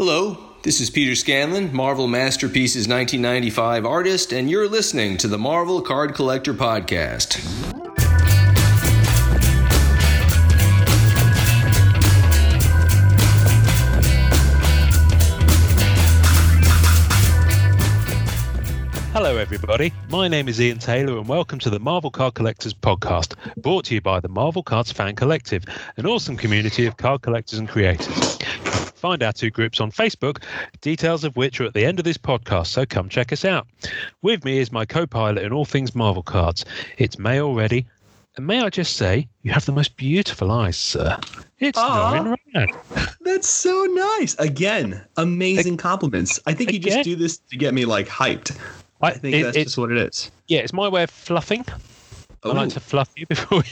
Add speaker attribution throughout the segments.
Speaker 1: Hello, this is Peter Scanlon, Marvel Masterpieces 1995 artist, and you're listening to the Marvel Card Collector Podcast.
Speaker 2: Hello, everybody. My name is Ian Taylor, and welcome to the Marvel Card Collectors Podcast, brought to you by the Marvel Cards Fan Collective, an awesome community of card collectors and creators. Find our two groups on Facebook, details of which are at the end of this podcast, so come check us out. With me is my co pilot in all things Marvel cards. It's May already. And may I just say, you have the most beautiful eyes, sir. It's
Speaker 3: Aw.
Speaker 2: Norrin Ryan.
Speaker 3: That's so nice. Again, amazing compliments. I think you
Speaker 2: Again?
Speaker 3: just do this to get me like hyped. I think
Speaker 2: it-
Speaker 3: that's
Speaker 2: it-
Speaker 3: just what it is.
Speaker 2: Yeah, it's my way of fluffing. I like
Speaker 3: Ooh.
Speaker 2: to fluff you before we.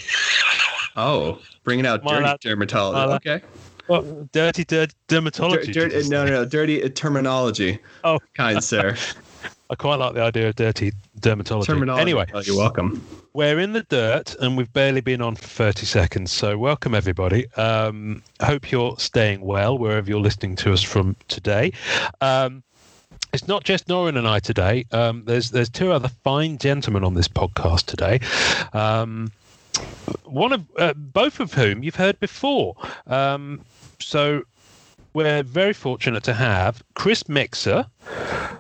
Speaker 3: Oh, bringing out
Speaker 2: My
Speaker 3: dirty
Speaker 2: lad.
Speaker 3: dermatology. Okay.
Speaker 2: Well, dirty, dirty dermatology.
Speaker 3: Dir- dir- no, no, no. Dirty terminology.
Speaker 2: Oh.
Speaker 3: kind sir.
Speaker 2: I quite like the idea of dirty dermatology.
Speaker 3: Terminology.
Speaker 2: Anyway,
Speaker 3: Oh, you're welcome.
Speaker 2: we're in the dirt and we've barely been on for 30 seconds. So, welcome everybody. Um, hope you're staying well wherever you're listening to us from today. Um, it's not just Norrin and I today. Um, there's there's two other fine gentlemen on this podcast today. Um, one of uh, both of whom you've heard before. Um, so we're very fortunate to have Chris Mixer,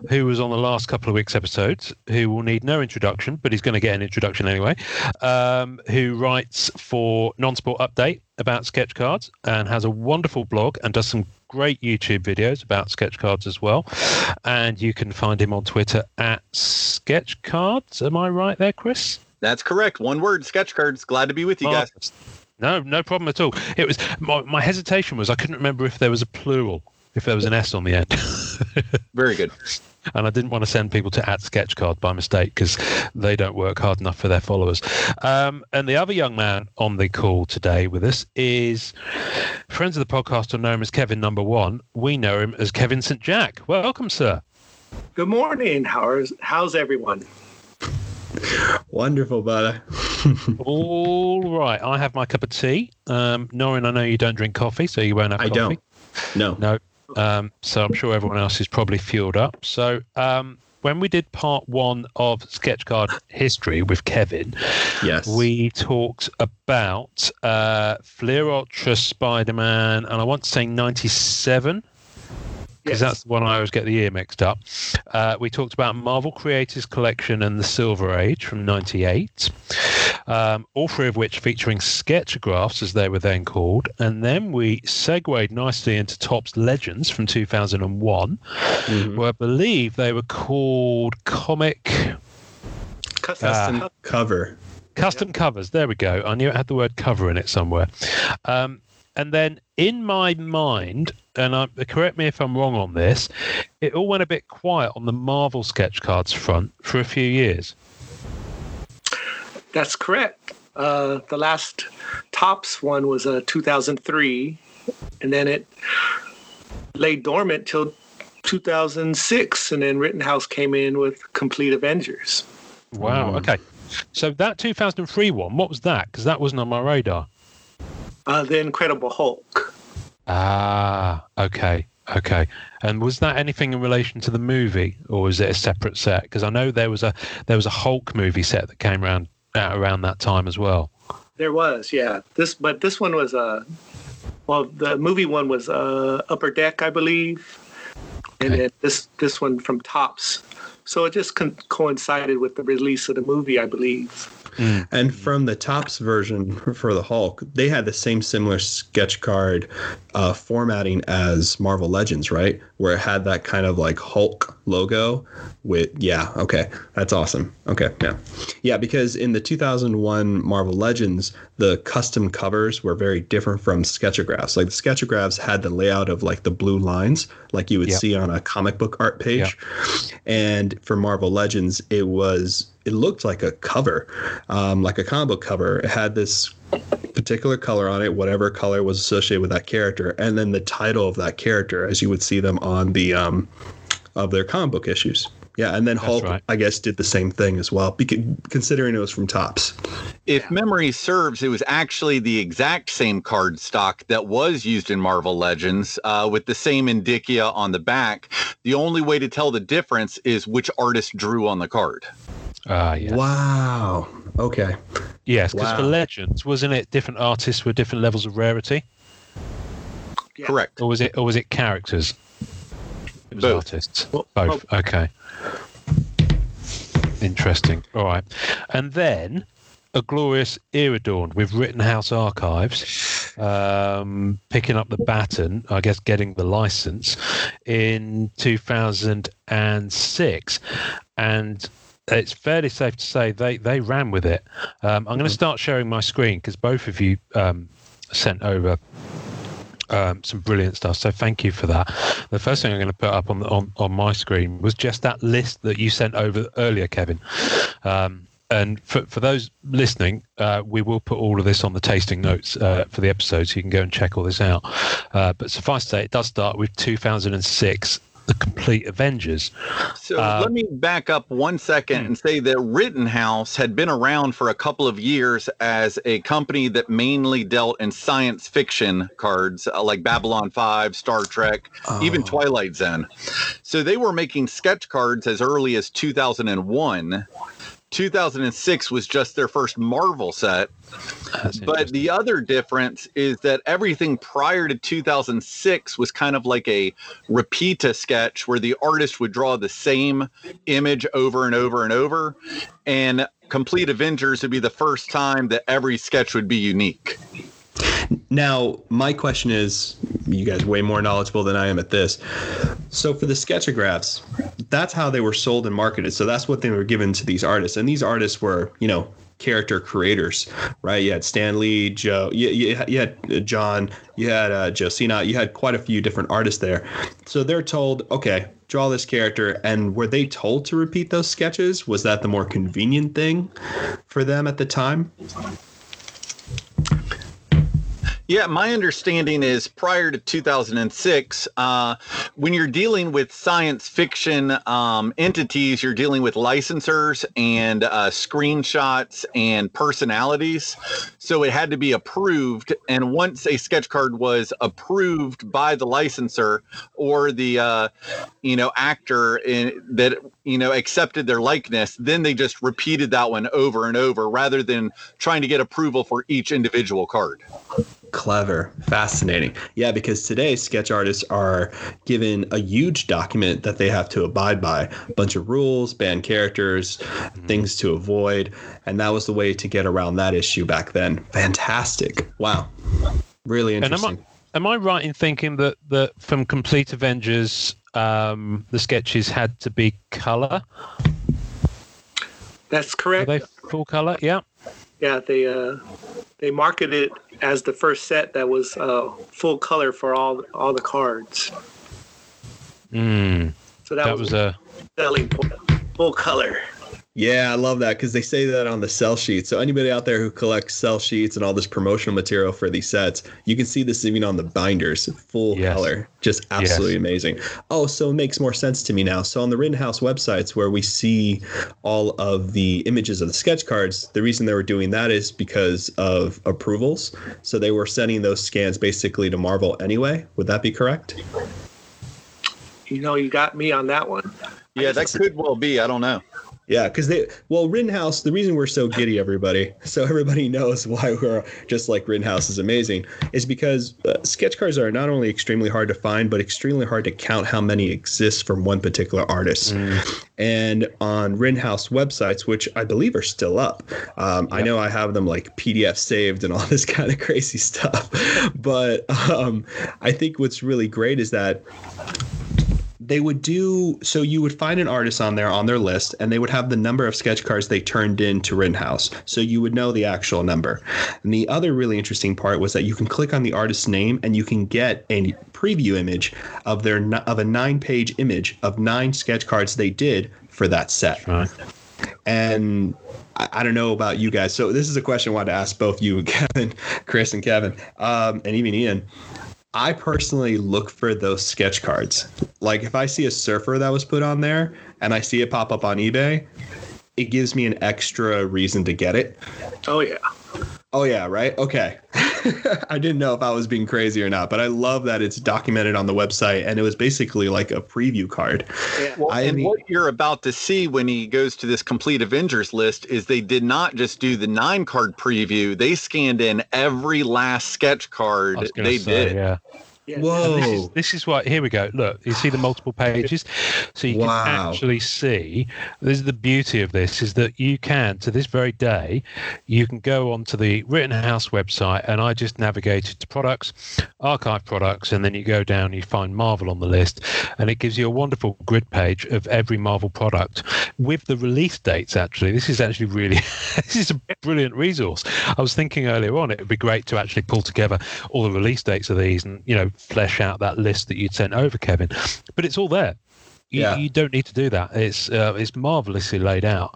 Speaker 2: who was on the last couple of weeks' episodes, who will need no introduction, but he's going to get an introduction anyway, um, who writes for Non-Sport Update about sketch cards and has a wonderful blog and does some great YouTube videos about sketch cards as well. And you can find him on Twitter at Sketch Cards. Am I right there, Chris?
Speaker 4: That's correct. One word, sketch cards. Glad to be with you guys.
Speaker 2: Marvelous. No, no problem at all. It was my, my hesitation was I couldn't remember if there was a plural, if there was an S on the end.
Speaker 4: Very good.
Speaker 2: and I didn't want to send people to at Sketchcard by mistake because they don't work hard enough for their followers. Um, and the other young man on the call today with us is friends of the podcast are know him as Kevin Number One. We know him as Kevin St Jack. Welcome, sir.
Speaker 5: Good morning. How's how's everyone?
Speaker 3: Wonderful, brother.
Speaker 2: all right, I have my cup of tea. Um, Norrin, I know you don't drink coffee, so you won't have
Speaker 3: I
Speaker 2: coffee.
Speaker 3: don't. No.
Speaker 2: No. Um, so I'm sure everyone else is probably fueled up. So um, when we did part one of Sketchcard history with Kevin,
Speaker 3: Yes.
Speaker 2: we talked about uh, Fleer Ultra Spider Man, and I want to say 97 because
Speaker 5: Yes.
Speaker 2: that's the one I always get the year mixed up. Uh, we talked about Marvel Creators Collection and the Silver Age from '98, um, all three of which featuring sketchographs as they were then called, and then we segued nicely into Topps Legends from 2001,
Speaker 3: Mhm.
Speaker 2: where I believe they were called comic.
Speaker 5: Custom
Speaker 2: Ah.
Speaker 3: Cover.
Speaker 2: Custom covers. There we go. I knew it had the word cover in it somewhere. Um, and then in my mind, and I, correct me if I'm wrong on this, it all went a bit quiet on the Marvel sketch cards front for a few years.
Speaker 5: That's correct. Uh, the last Topps one was uh, 2003, and then it lay dormant till 2006, and then Rittenhouse came in with Complete Avengers.
Speaker 2: Wow.
Speaker 3: Mm.
Speaker 2: Okay. So that 2003 one, what was that? Because that wasn't on my radar.
Speaker 5: Uh, the Incredible Hulk.
Speaker 2: Ah. Okay. Okay. And was that anything in relation to the movie, or was it a separate set? Because I know there was a there was a Hulk movie set that came around out around that time as well.
Speaker 5: There was, yeah. This, but this one was uh, well, the movie one was uh, Upper Deck, I believe, and then this this one from Topps. So it just con- coincided with the release of the movie, I believe.
Speaker 3: And from the Topps version for the Hulk, they had the same similar sketch card uh, formatting as Marvel Legends, right? Where it had that kind of like Hulk logo with, yeah, okay, that's awesome. Okay, yeah. Yeah, because in the 2001 Marvel Legends, the custom covers were very different from sketchographs. Like the sketchographs had the layout of like the blue lines, like you would
Speaker 2: Yep.
Speaker 3: see on a comic book art page. And for Marvel Legends, it was it looked like a cover, um, like a comic book cover. It had this particular color on it, whatever color was associated with that character, and then the title of that character, as you would see them on the um, of their comic book issues. Yeah, and then Hulk,
Speaker 2: right.
Speaker 3: I guess, did the same thing as well, considering it was from Topps.
Speaker 4: If memory serves, it was actually the exact same card stock that was used in Marvel Legends uh, with the same indicia on the back. The only way to tell the difference is which artist drew on the card.
Speaker 2: Ah, yes.
Speaker 3: Wow. Okay.
Speaker 2: Yes, because for Legends, wasn't it different artists with different levels of rarity,
Speaker 5: Yeah.
Speaker 4: Correct.
Speaker 2: or was it, or was it characters? It was
Speaker 4: Both.
Speaker 2: artists.
Speaker 5: Well,
Speaker 2: Both. Okay. Interesting. All right, and then a glorious era dawned with Rittenhouse Archives um, picking up the baton, I guess getting the license in 2006, and it's fairly safe to say they they ran with it. Um, I'm going to start sharing my screen because both of you um, sent over um, some brilliant stuff. So thank you for that. The first thing I'm going to put up on on on my screen was just that list that you sent over earlier, Kevin. Um, and for, for those listening, uh, we will put all of this on the tasting notes uh, for the episode, so you can go and check all this out. Uh, but suffice to say, it does start with 2006, the complete Avengers.
Speaker 4: So
Speaker 2: Uh,
Speaker 4: let me back up one second and say that Rittenhouse had been around for a couple of years as a company that mainly dealt in science fiction cards uh, like Babylon 5, Star Trek, even
Speaker 3: Oh.
Speaker 4: Twilight Zone. So they were making sketch cards as early as 2001. 2006 was just their first Marvel set.
Speaker 2: That's
Speaker 4: But the other difference is that everything prior to 2006 was kind of like a repeat a sketch where the artist would draw the same image over and over and over. And Complete Avengers would be the first time that every sketch would be unique.
Speaker 3: Now, my question is you guys way more knowledgeable than I am at this. So, for the sketchographs, that's how they were sold and marketed. So, that's what they were given to these artists. And these artists were, you know, character creators, right? You had Stan Lee, Joe, you, you, you had uh, John, you had uh, Josina, you had quite a few different artists there. So, they're told, okay, draw this character. And were they told to repeat those sketches? Was that the more convenient thing for them at the time?
Speaker 4: Yeah, my understanding is prior to 2006, uh, when you're dealing with science fiction um, entities, you're dealing with licensors and uh, screenshots and personalities. So it had to be approved. And once a sketch card was approved by the licensor or the uh, you know actor in, that you know accepted their likeness, then they just repeated that one over and over rather than trying to get approval for each individual card.
Speaker 3: Clever, fascinating. Yeah, because today sketch artists are given a huge document that they have to abide by, a bunch of rules, banned characters, mm-hmm. things to avoid, and that was the way to get around that issue back then. Fantastic. Wow. Really
Speaker 2: And
Speaker 3: interesting.
Speaker 2: Am I right in thinking that, that from Complete Avengers, um, the sketches had to be color?
Speaker 5: That's
Speaker 2: Are
Speaker 5: correct.
Speaker 2: they full color? Yeah.
Speaker 5: Yeah, they uh, they marketed it as the first set that was uh, full color for all all the cards.
Speaker 2: Mm,
Speaker 5: So that,
Speaker 2: that
Speaker 5: was,
Speaker 2: was a
Speaker 5: selling point. Full color.
Speaker 3: Yeah, I love that because they say that on the sell sheet. So anybody out there who collects sell sheets and all this promotional material for these sets, you can see this even on the binders, full
Speaker 2: Yes.
Speaker 3: color, just absolutely amazing. Oh, so it makes more sense to me now. So on the Rittenhouse websites where we see all of the images of the sketch cards, the reason they were doing that is because of approvals. So they were sending those scans basically to Marvel anyway. Would that be correct?
Speaker 5: You know, you got me on that one.
Speaker 4: Yeah, that could well be. I don't know.
Speaker 3: Yeah, because they well Rittenhouse. The reason we're so giddy, everybody, so everybody knows why we're just like Rittenhouse is amazing, is because uh, sketch cards are not only extremely hard to find, but extremely hard to count how many exist from one particular artist. And on Rittenhouse websites, which I believe are still up, um, I know I have them like PDF saved and all this kind of crazy stuff. But um, I think what's really great is that they would do so you would find an artist on there on their list and they would have the number of sketch cards they turned in to Rittenhouse so you would know the actual number and the other really interesting part was that you can click on the artist's name and you can get a preview image of their of a nine page image of nine sketch cards they did for that set
Speaker 2: right.
Speaker 3: and I, I don't know about you guys. So this is a question I wanted to ask both you, and Kevin, Chris, and Kevin, um, and even Ian. I personally look for those sketch cards. Like if I see a surfer that was put on there and I see it pop up on eBay, it gives me an extra reason to get it.
Speaker 5: Oh yeah.
Speaker 3: Oh yeah, right? Okay. I didn't know if I was being crazy or not, but I love that it's documented on the website and it was basically like a preview card.
Speaker 5: Yeah.
Speaker 4: Well,
Speaker 3: I
Speaker 4: and
Speaker 3: mean-
Speaker 4: what you're about to see when he goes to this complete Avengers list is they did not just do the nine card preview; they scanned in every last sketch card they
Speaker 2: say,
Speaker 4: did.
Speaker 2: Yeah.
Speaker 5: Yeah.
Speaker 3: Whoa.
Speaker 2: This is, this is what here we go. Look, you see the multiple pages, so you
Speaker 3: Wow.
Speaker 2: can actually see. This is the beauty of this: is that you can, to this very day, you can go onto the Rittenhouse website, and I just navigated to products, archive products, and then you go down, you find Marvel on the list, and it gives you a wonderful grid page of every Marvel product with the release dates. Actually, this is actually really, this is a brilliant resource. I was thinking earlier on, it would be great to actually pull together all the release dates of these and you know flesh out that list that you'd sent over, Kevin. But it's all there. You,
Speaker 3: Yeah.
Speaker 2: you don't need to do that. It's uh, it's marvelously laid out,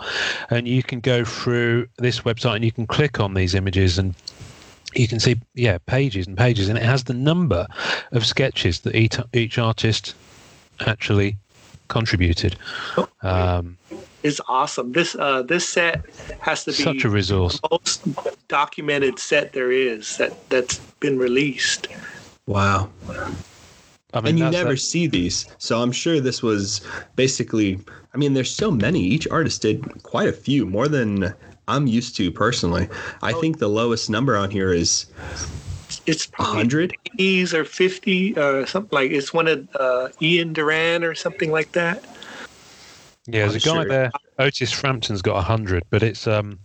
Speaker 2: and you can go through this website and you can click on these images and you can see yeah pages and pages, and it has the number of sketches that each each artist actually contributed. Um,
Speaker 5: It's awesome. This uh this set has to be
Speaker 2: such a resource.
Speaker 5: the most documented set there is that that's been released.
Speaker 3: Wow.
Speaker 2: I mean,
Speaker 3: and you never
Speaker 2: that's-
Speaker 3: see these. So I'm sure this was basically, I mean, there's so many. Each artist did quite a few, more than I'm used to personally. I think the lowest number on here is
Speaker 5: It's probably
Speaker 3: 100.
Speaker 5: E's or fifty or something like. It's one of uh, Ian Duran or something like that.
Speaker 2: Yeah, there's a
Speaker 3: I'm
Speaker 2: guy
Speaker 3: sure.
Speaker 2: there. Otis Frampton's got hundred, but it's um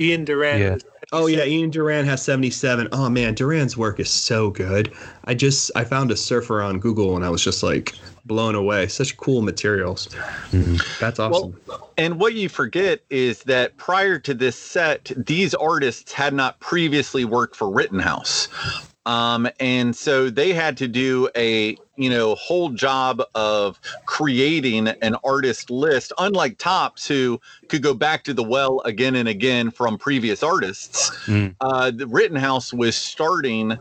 Speaker 5: Ian Duran.
Speaker 2: Yeah.
Speaker 3: Oh yeah, Ian Duran has 77. Oh man, Duran's work is so good. I just I found a surfer on Google and I was just like blown away. Such cool materials. That's awesome.
Speaker 4: And what you forget is that prior to this set, these artists had not previously worked for Rittenhouse. Um, and so they had to do a you know whole job of creating an artist list, unlike Topps, who could go back to the well again and again from previous artists.
Speaker 2: Mm.
Speaker 4: Uh, the Rittenhouse was starting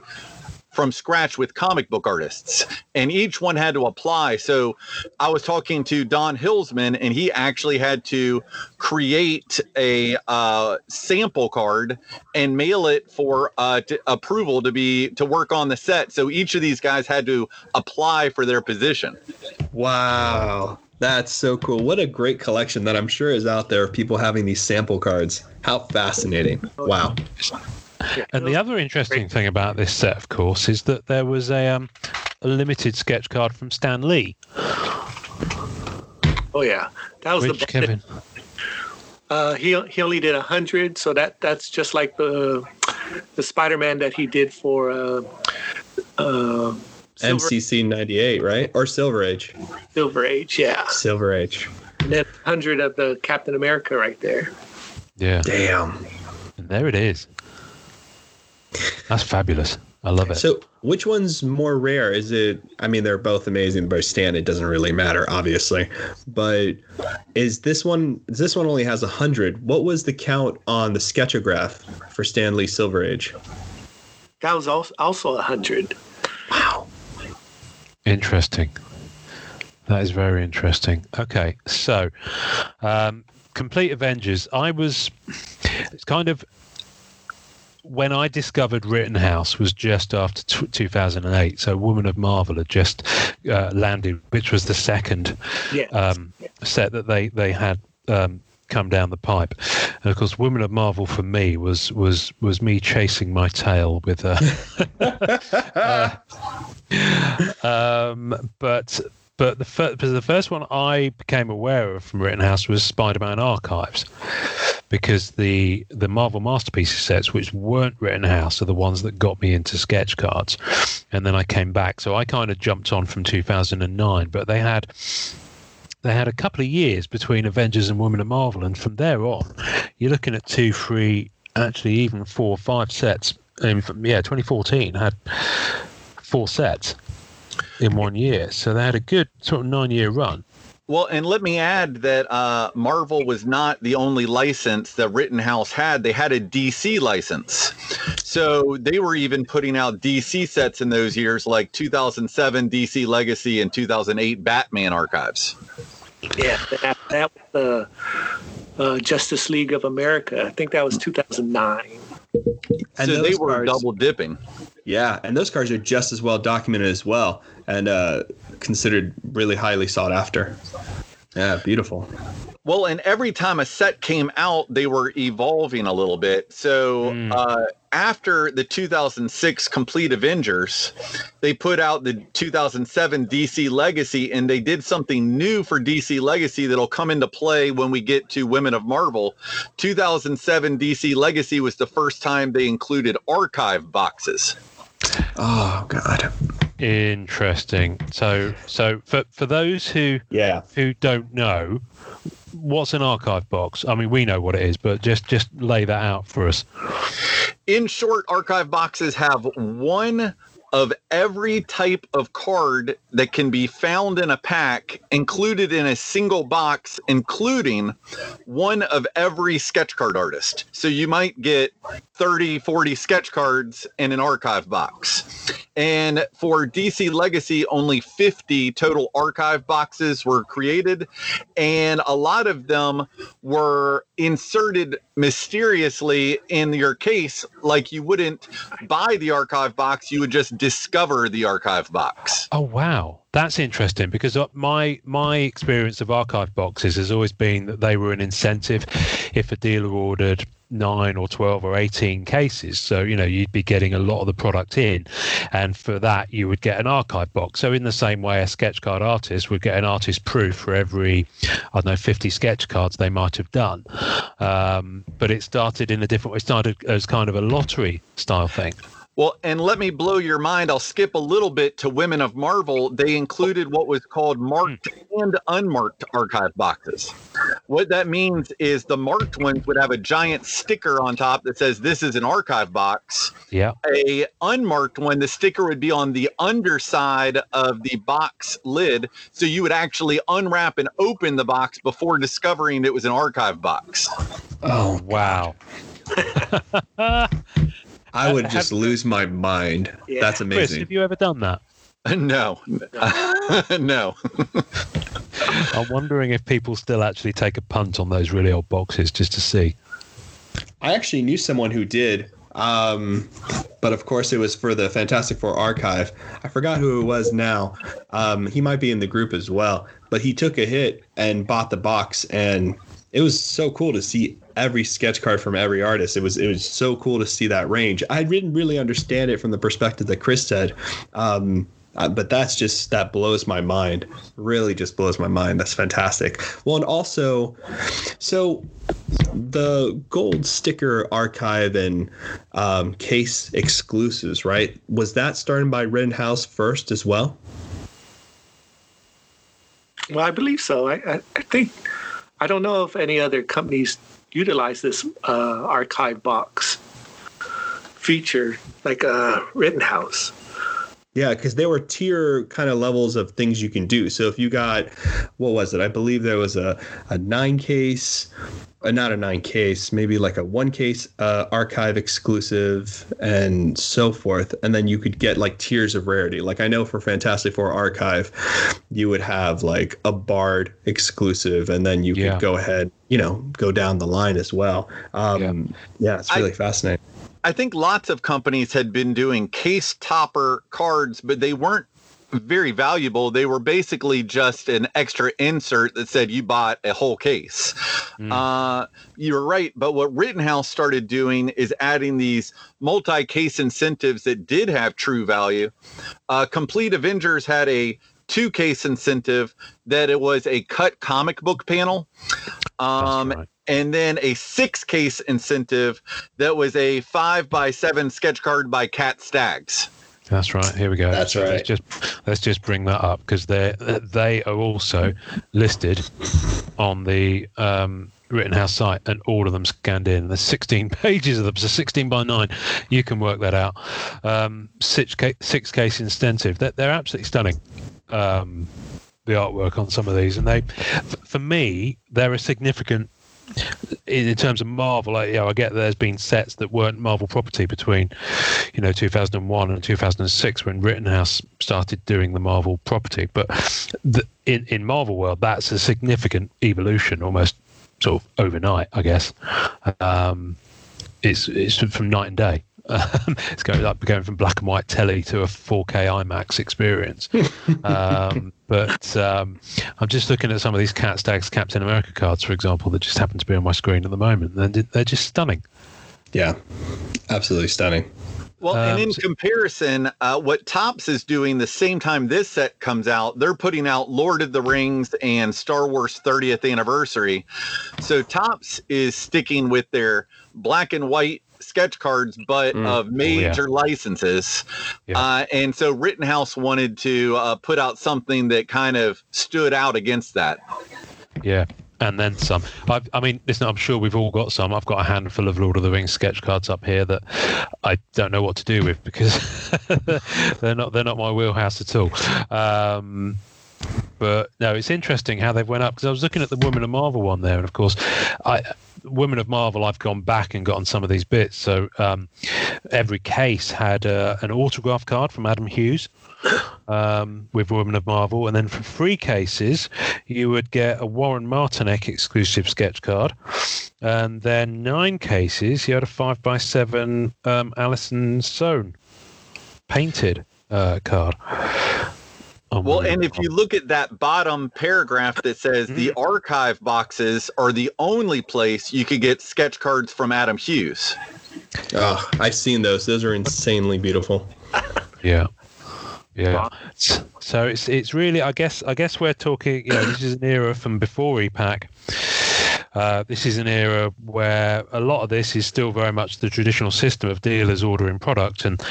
Speaker 4: from scratch with comic book artists, and each one had to apply. So I was talking to Don Hillsman, and he actually had to create a uh, sample card and mail it for uh, approval to be to work on the set. So each of these guys had to apply for their position.
Speaker 3: Wow. That's so cool. What a great collection that I'm sure is out there of people having these sample cards. How fascinating. Wow.
Speaker 2: And the other interesting thing about this set, of course, is that there was a, um, a limited sketch card from Stan Lee,
Speaker 5: Oh yeah, that was
Speaker 2: which
Speaker 5: the
Speaker 2: Kevin.
Speaker 5: Uh, he he only did a hundred, so that that's just like the the Spider Man that he did for uh, uh, Silver,
Speaker 3: MCC 98, right? Or Silver Age.
Speaker 5: Silver Age, yeah.
Speaker 3: Silver Age.
Speaker 5: And then hundred of the Captain America right there.
Speaker 2: Yeah,
Speaker 3: Damn.
Speaker 2: and there it is. That's fabulous. I love it.
Speaker 3: So, which one's more rare? Is it? I mean, they're both amazing. By Stan, it doesn't really matter, obviously. But is this one? This one only has a hundred. What was the count on the sketchograph for Stan Lee Silver Age?
Speaker 5: That was also also a hundred.
Speaker 3: Wow.
Speaker 2: Interesting. That is very interesting. Okay, so um, complete Avengers. I was. It's kind of when I discovered Rittenhouse was just after t- 2008. So Woman of Marvel had just uh, landed, which was the second
Speaker 5: Yeah.
Speaker 2: um, set that they they had um, come down the pipe. And of course, Woman of Marvel for me was was was me chasing my tail with a. um, but but the fir- the first one I became aware of from Rittenhouse was Spider-Man Archives, because the the Marvel Masterpieces sets, which weren't Rittenhouse, are the ones that got me into sketch cards, and then I came back. So I kind of jumped on from 2009, but they had they had a couple of years between Avengers and Women of Marvel, and from there on, you're looking at two, three, actually even four, five sets. And from, yeah, 2014 had four sets in one year, so they had a good sort of nine-year run.
Speaker 4: Well, and let me add that uh, Marvel was not the only license that Rittenhouse had. They had a DC license. So So they were even putting out DC sets in those years, like 2007 DC Legacy and 2008 Batman archives.
Speaker 5: Yeah, that, that was the uh, Justice League of America. I think that was 2009.
Speaker 3: And
Speaker 4: so they were
Speaker 3: cards-
Speaker 4: double dipping.
Speaker 3: Yeah, and those cards are just as well documented as well, and uh, considered really highly sought after. Yeah, beautiful.
Speaker 4: Well, and every time a set came out, they were evolving a little bit. So
Speaker 2: Mm.
Speaker 4: uh, after the 2006 Complete Avengers, they put out the 2007 DC Legacy, and they did something new for DC Legacy that'll come into play when we get to Women of Marvel. 2007 DC Legacy was the first time they included archive boxes.
Speaker 3: Oh God.
Speaker 2: Interesting. So, so for for those who
Speaker 3: Yeah.
Speaker 2: who don't know, what's an archive box? I mean, we know what it is, but just just lay that out for us.
Speaker 4: In short, archive boxes have one of every type of card that can be found in a pack included in a single box, including one of every sketch card artist. So you might get 30, 40 sketch cards in an archive box. And for DC Legacy, only 50 total archive boxes were created. And a lot of them were inserted mysteriously in your case, like you wouldn't buy the archive box, you would just discover the archive box.
Speaker 2: Oh wow, that's interesting because uh, my my experience of archive boxes has always been that they were an incentive if a dealer ordered nine or 12 or 18 cases. So you know you'd be getting a lot of the product in. And for that you would get an archive box. So in the same way a sketch card artist would get an artist proof for every i don't know 50 sketch cards they might have done. Um, but it started in a different way. It started as kind of a lottery style thing
Speaker 4: Well, and let me blow your mind. I'll skip a little bit to Women of Marvel. They included what was called marked hmm. and unmarked archive boxes. What that means is the marked ones would have a giant sticker on top that says this is an archive box.
Speaker 2: yeah
Speaker 4: A unmarked one, the sticker would be on the underside of the box lid, so you would actually unwrap and open the box before discovering it was an archive box.
Speaker 3: Oh,
Speaker 2: wow
Speaker 3: I would
Speaker 2: Have-
Speaker 3: just lose my mind.
Speaker 5: Yeah.
Speaker 3: That's
Speaker 2: chris
Speaker 3: amazing.
Speaker 2: have you ever done that
Speaker 4: no, no.
Speaker 2: I'm wondering if people still actually take a punt on those really old boxes just to see.
Speaker 3: I actually knew someone who did, um, but of course it was for the Fantastic Four archive. I forgot who it was now. Um, he might be in the group as well, but he took a hit and bought the box, and it was so cool to see every sketch card from every artist. It was it was so cool to see that range. I didn't really understand it from the perspective that Chris said. Um, uh, but that's just that blows my mind really just blows my mind that's fantastic well and also so the gold sticker archive and um, case exclusives, right? Was that started by Rittenhouse first as well?
Speaker 5: Well, I believe so. I, I, I think I don't know if any other companies utilize this uh, archive box feature like a uh, Rittenhouse.
Speaker 3: Yeah, because there were tier kind of levels of things you can do. So if you got, what was it? I believe there was a, a nine case, uh, not a nine case, maybe like a one case uh, archive exclusive and so forth. And then you could get like tiers of rarity. Like I know for Fantastic Four Archive, you would have like a Bard exclusive, and then you
Speaker 2: Yeah.
Speaker 3: could go ahead, you know, go down the line as well. Um, yeah. it's
Speaker 4: I-
Speaker 3: really fascinating.
Speaker 4: I think lots of companies had been doing case topper cards, but they weren't very valuable. They were basically just an extra insert that said you bought a whole case.
Speaker 2: Mm.
Speaker 4: Uh, you're right. But what Rittenhouse started doing is adding these multi case incentives that did have true value. Uh, Complete Avengers had a two case incentive that it was a cut comic book panel. Um,
Speaker 2: right.
Speaker 4: And then a six case incentive that was a five by seven sketch card by Cat Staggs.
Speaker 2: That's right. Here we go.
Speaker 3: That's
Speaker 2: So
Speaker 3: right.
Speaker 2: Let's just let's just bring that up because they they are also listed on the um, Rittenhouse site, and all of them scanned in. There's 16 pages of them, so 16 by nine. You can work that out. Um, six case, six case incentive. They're, they're absolutely stunning. Um, the artwork on some of these, and they, for me, they're a significant in, terms of Marvel, like, you know, I get there's been sets that weren't Marvel property between, you know, 2001 and 2006 when Rittenhouse started doing the Marvel property. But the, in in Marvel world, that's a significant evolution, almost sort of overnight, I guess. Um, it's it's from night and day. Um, it's going like going from black and white telly to a 4K IMAX experience. um, but um, I'm just looking at some of these Cat Staggs' Captain America cards, for example, that just happen to be on my screen at the moment, and they're just stunning.
Speaker 3: Yeah, absolutely stunning.
Speaker 4: Well, um, and in comparison, uh, what Topps is doing the same time this set comes out, they're putting out Lord of the Rings and Star Wars 30th anniversary. So Topps is sticking with their black and white sketch cards, but mm. of major oh, yeah. licenses. Yeah. Uh, and so Rittenhouse wanted to uh, put out something that kind of stood out against that.
Speaker 2: Yeah. And then some. I, I mean, listen. I'm sure we've all got some. I've got a handful of Lord of the Rings sketch cards up here that I don't know what to do with because they're not they're not my wheelhouse at all. Um, but no, it's interesting how they've went up because I was looking at the Woman of Marvel one there, and of course, I Women of Marvel, I've gone back and gotten some of these bits. So um, every case had uh, an autograph card from Adam Hughes um, with Women of Marvel, and then for three cases, you would get a Warren Martineck exclusive sketch card, and then nine cases, you had a five by seven um, Alyson Sohn painted uh, card.
Speaker 4: Well, and if you look at that bottom paragraph that says the mm-hmm. archive boxes are the only place you could get sketch cards from Adam Hughes.
Speaker 3: Oh, I've seen those. Those are insanely beautiful.
Speaker 2: yeah. Yeah. So it's it's really I guess I guess we're talking you know this is an era from before e-Pack. Uh, this is an era where a lot of this is still very much the traditional system of dealers ordering product, and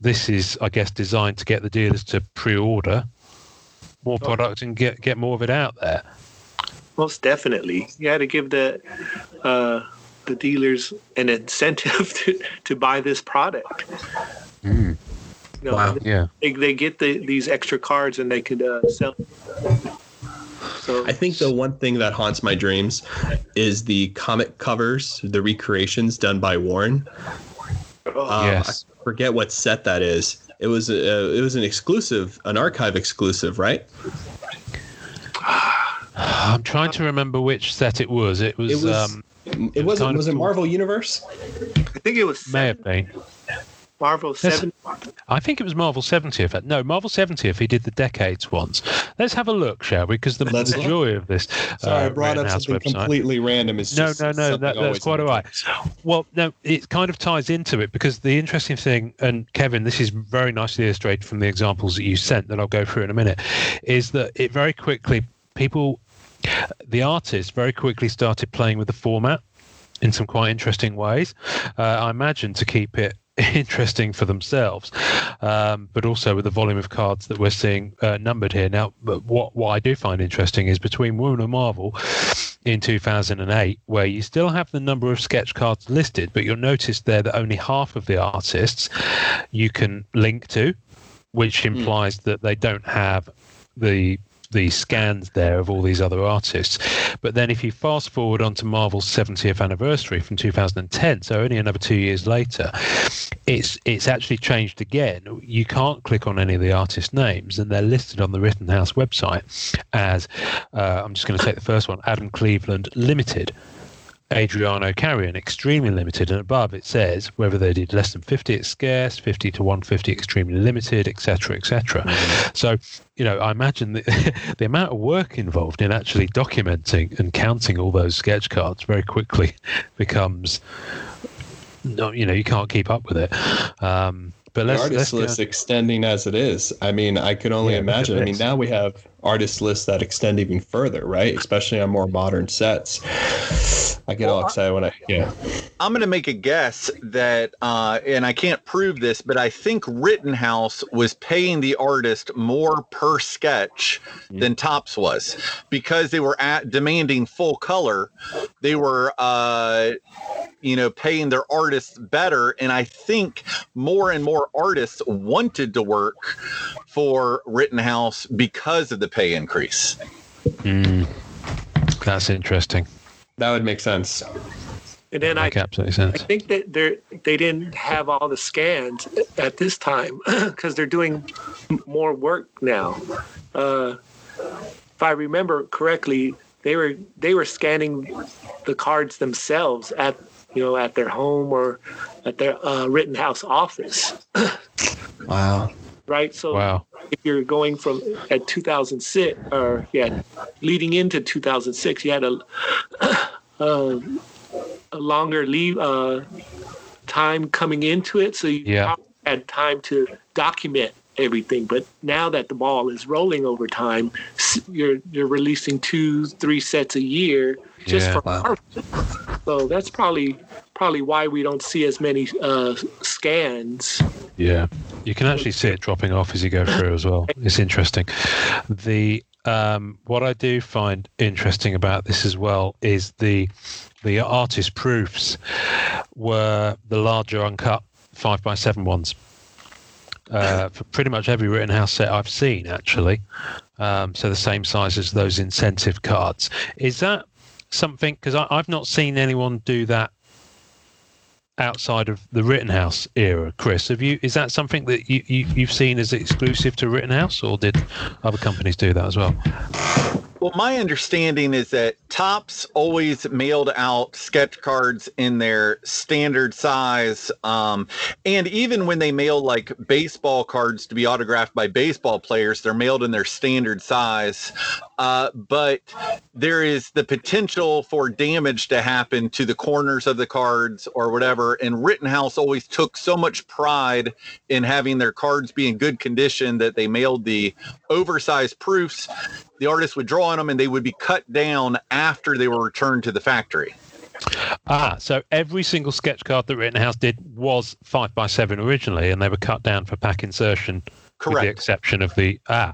Speaker 2: this is, I guess, designed to get the dealers to pre-order more product and get get more of it out there.
Speaker 5: Most definitely, you had to give the uh, the dealers an incentive to to buy this product.
Speaker 2: Mm.
Speaker 5: You know, wow. Yeah. They, they get the, these extra cards and they could uh, sell.
Speaker 3: So I think the one thing that haunts my dreams is the comic covers, the recreations done by Warren.
Speaker 2: Oh, uh, yes.
Speaker 3: I forget what set that is, it was a, it was an exclusive, an archive exclusive, right?
Speaker 2: I'm trying to remember which set it was. It was. It, was, um,
Speaker 3: it wasn't. Was it Marvel Universe?
Speaker 5: I think it was.
Speaker 2: May have been.
Speaker 5: Marvel 70.
Speaker 2: I think it was Marvel 70th. No, Marvel 70th. He did the decades once. Let's have a look, shall we? Because the, the joy of this.
Speaker 3: Sorry, uh, I brought up something website. completely random. It's
Speaker 2: no, no, no. That, that's quite all right. Well, no, it kind of ties into it because the interesting thing, and Kevin, this is very nicely illustrated from the examples that you sent that I'll go through in a minute, is that it very quickly people, the artists very quickly started playing with the format in some quite interesting ways. Uh, I imagine to keep it interesting for themselves, um, but also with the volume of cards that we're seeing uh, numbered here. Now, what what I do find interesting is between Woman of Marvel in 2008, where you still have the number of sketch cards listed, but you'll notice there that only half of the artists you can link to, which hmm. implies mm. that they don't have the the scans there of all these other artists. But then if you fast forward onto Marvel's 70th anniversary from 2010, so only another two years later, it's it's actually changed again. You can't click on any of the artist names, and they're listed on the Rittenhouse website as uh, I'm just going to take the first one, Adam Cleveland Limited. Adriano Carrion, extremely limited, and above it says whether they did less than 50, it's scarce, 50 to 150, extremely limited, etc., etc. Mm-hmm. So, you know, I imagine the, the amount of work involved in actually documenting and counting all those sketch cards very quickly becomes, no you know, you can't keep up with it. Um,
Speaker 3: but let's, the artist let's list extending as it is. I mean, I can only yeah, imagine. I mean, now we have artist lists that extend even further, right? Especially on more modern sets. I get well, all excited when I yeah.
Speaker 4: I'm going to make a guess that, uh, and I can't prove this, but I think Rittenhouse was paying the artist more per sketch mm-hmm. than Topps was because they were at demanding full color. They were, uh, you know, paying their artists better, and I think more and more artists wanted to work for Rittenhouse because of the pay increase.
Speaker 2: Mm, that's interesting.
Speaker 3: That would make sense.
Speaker 5: And then I,
Speaker 2: Make absolutely
Speaker 5: I think that they they didn't have all the scans at this time because they're doing more work now. Uh, if I remember correctly, they were they were scanning the cards themselves at you know at their home or at their uh, Rittenhouse office,
Speaker 3: Wow.
Speaker 5: Right? So
Speaker 2: Wow.
Speaker 5: if you're going from at 2006 or yeah leading into 2006 you had a a, a longer leave uh, time coming into it so you
Speaker 2: Yeah.
Speaker 5: had time to document everything but now that the ball is rolling over time you're you're releasing two three sets a year just
Speaker 2: Yeah.
Speaker 5: for
Speaker 3: Wow.
Speaker 5: Marvel. so that's probably probably why we don't see as many uh, scans
Speaker 2: Yeah, you can actually see it dropping off as you go through as well. It's interesting. The um, what I do find interesting about this as well is the the artist proofs were the larger uncut five by seven ones. Uh, for pretty much every Rittenhouse set I've seen, actually, um, so the same size as those incentive cards. Is that something? Because I've not seen anyone do that outside of the Rittenhouse era, Chris. Have you? Is that something that you, you you've seen as exclusive to Rittenhouse, or did other companies do that as well?
Speaker 4: Well, my understanding is that Topps always mailed out sketch cards in their standard size. Um, and even when they mail like baseball cards to be autographed by baseball players, they're mailed in their standard size. Uh, but there is the potential for damage to happen to the corners of the cards or whatever. And Rittenhouse always took so much pride in having their cards be in good condition that they mailed the oversized proofs the artist would draw on them and they would be cut down after they were returned to the factory.
Speaker 2: Ah, so every single sketch card that Rittenhouse did was five by seven originally, and they were cut down for pack insertion, Correct. with the exception of the ah.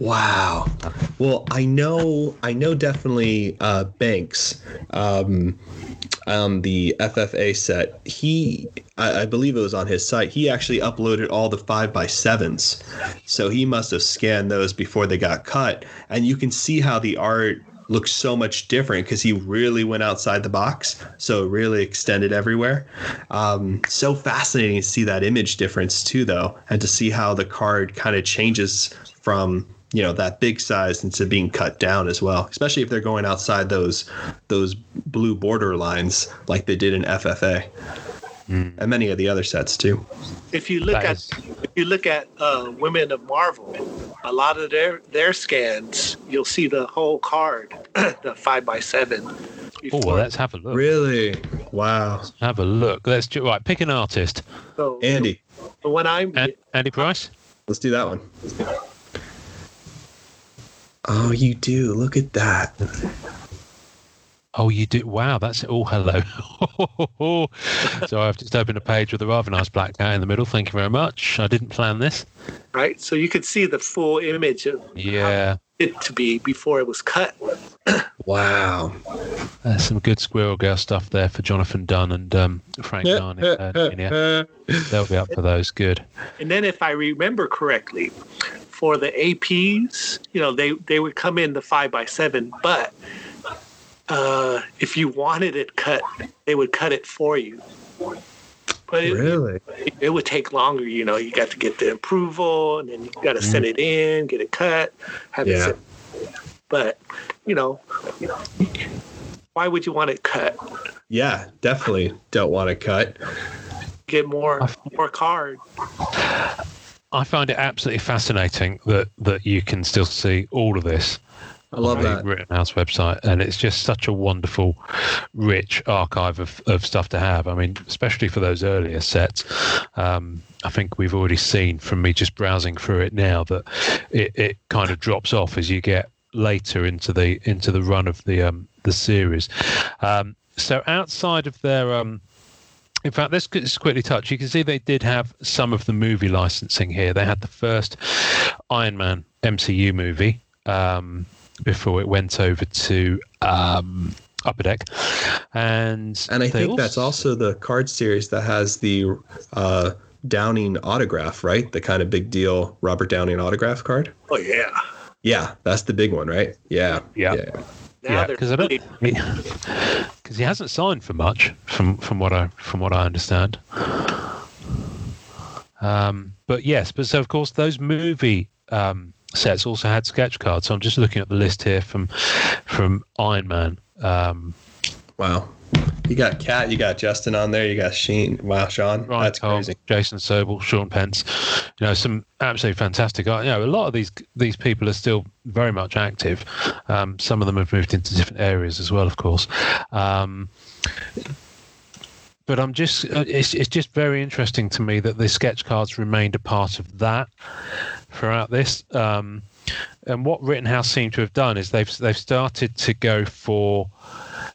Speaker 3: Wow. Well, I know, I know definitely uh, Banks, um, um, the FFA set. He, I, I believe it was on his site. He actually uploaded all the five by sevens, so he must have scanned those before they got cut, and you can see how the art looks so much different because he really went outside the box so really extended everywhere um, so fascinating to see that image difference too though and to see how the card kind of changes from you know that big size into being cut down as well especially if they're going outside those those blue border lines like they did in ffa and many of the other sets too
Speaker 5: if you look
Speaker 2: That
Speaker 5: at if you look at uh, women of Marvel, a lot of their their scans, you'll see the whole card, the five by seven.
Speaker 2: Oh, well, let's have a look.
Speaker 3: really wow
Speaker 2: Have a look. Let's do right. Pick an artist.
Speaker 5: so
Speaker 3: andy
Speaker 5: the one I'm
Speaker 2: An- Andy Price.
Speaker 3: let's do that one oh you do look at that
Speaker 2: Oh, you do. Wow, that's it. Oh, hello. so I've just opened a page with a rather nice black guy in the middle. Thank you very much. I didn't plan this.
Speaker 5: right, so you could see the full image of
Speaker 2: Yeah,
Speaker 5: it to be before it was cut.
Speaker 3: wow
Speaker 2: there's some good Squirrel Girl stuff there for Jonathan Dunn and um, Frank Garnett. Uh, yeah, they'll be up for those. Good.
Speaker 5: And then, if I remember correctly, for the APs, you know, they they would come in the five by seven, but uh, if you wanted it cut, they would cut it for you. But it,
Speaker 3: really
Speaker 5: it would take longer. You know, you got to get the approval, and then you got to send it in, get it cut, have it.
Speaker 3: Yeah.
Speaker 5: Sent. But you know, why would you want it cut?
Speaker 3: Yeah, definitely don't want to cut.
Speaker 5: Get more more card.
Speaker 2: I find it absolutely fascinating that that you can still see all of this.
Speaker 3: I love
Speaker 2: on the
Speaker 3: that.
Speaker 2: Rittenhouse website, and it's just such a wonderful, rich archive of, of stuff to have. I mean, especially for those earlier sets. Um, I think we've already seen from me just browsing through it now that it, it kind of drops off as you get later into the into the run of the um, the series. Um, so outside of their um, in fact, let's just quickly touch. You can see they did have some of the movie licensing here. They had the first Iron Man MCU movie um, before it went over to um, Upper Deck, and
Speaker 3: And I
Speaker 2: they
Speaker 3: think that's also the card series that has the uh, Downing autograph, right? The kind of big deal Robert Downing autograph card.
Speaker 5: Oh yeah.
Speaker 3: Yeah, that's the big one, right? Yeah.
Speaker 2: Yeah.
Speaker 5: That Now
Speaker 2: yeah,
Speaker 5: they're
Speaker 2: because I don't
Speaker 5: really-
Speaker 2: because he hasn't signed for much from from what I from what I understand. Um, but yes, but so of course those movie um, sets also had sketch cards. So I'm just looking at the list here from from Iron Man. Um,
Speaker 3: Wow. You got Cat, you got Justin on there, you got Sheen. Wow, Sean.
Speaker 2: Ryan
Speaker 3: That's
Speaker 2: Cobb,
Speaker 3: crazy.
Speaker 2: Jason Sobel, Sean Pence. You know, some absolutely fantastic. art. You know, a lot of these these people are still very much active. Um, some of them have moved into different areas as well, of course. Um, but I'm just uh, it's it's just very interesting to me that the sketch cards remained a part of that throughout this. Um, and what Rittenhouse seem to have done is they've they've started to go for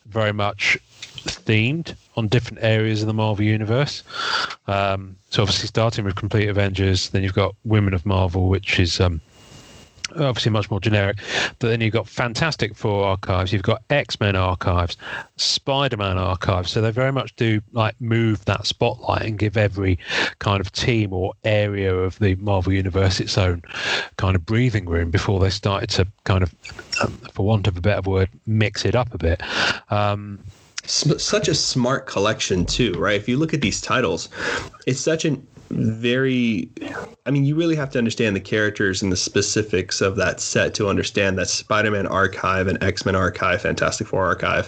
Speaker 2: very much themed on different areas of the Marvel universe. Um, so obviously starting with Complete Avengers, then you've got Women of Marvel, which is um, obviously much more generic. But then you've got Fantastic Four archives, you've got X Men archives, Spider Man archives. So they very much do like move that spotlight and give every kind of team or area of the Marvel universe its own kind of breathing room before they started to kind of, um, for want of a better word, mix it up a bit. Um,
Speaker 3: such a smart collection too, right? If you look at these titles, it's such an very I mean, you really have to understand the characters and the specifics of that set to understand that Spider-Man archive and X-Men archive, Fantastic Four archive,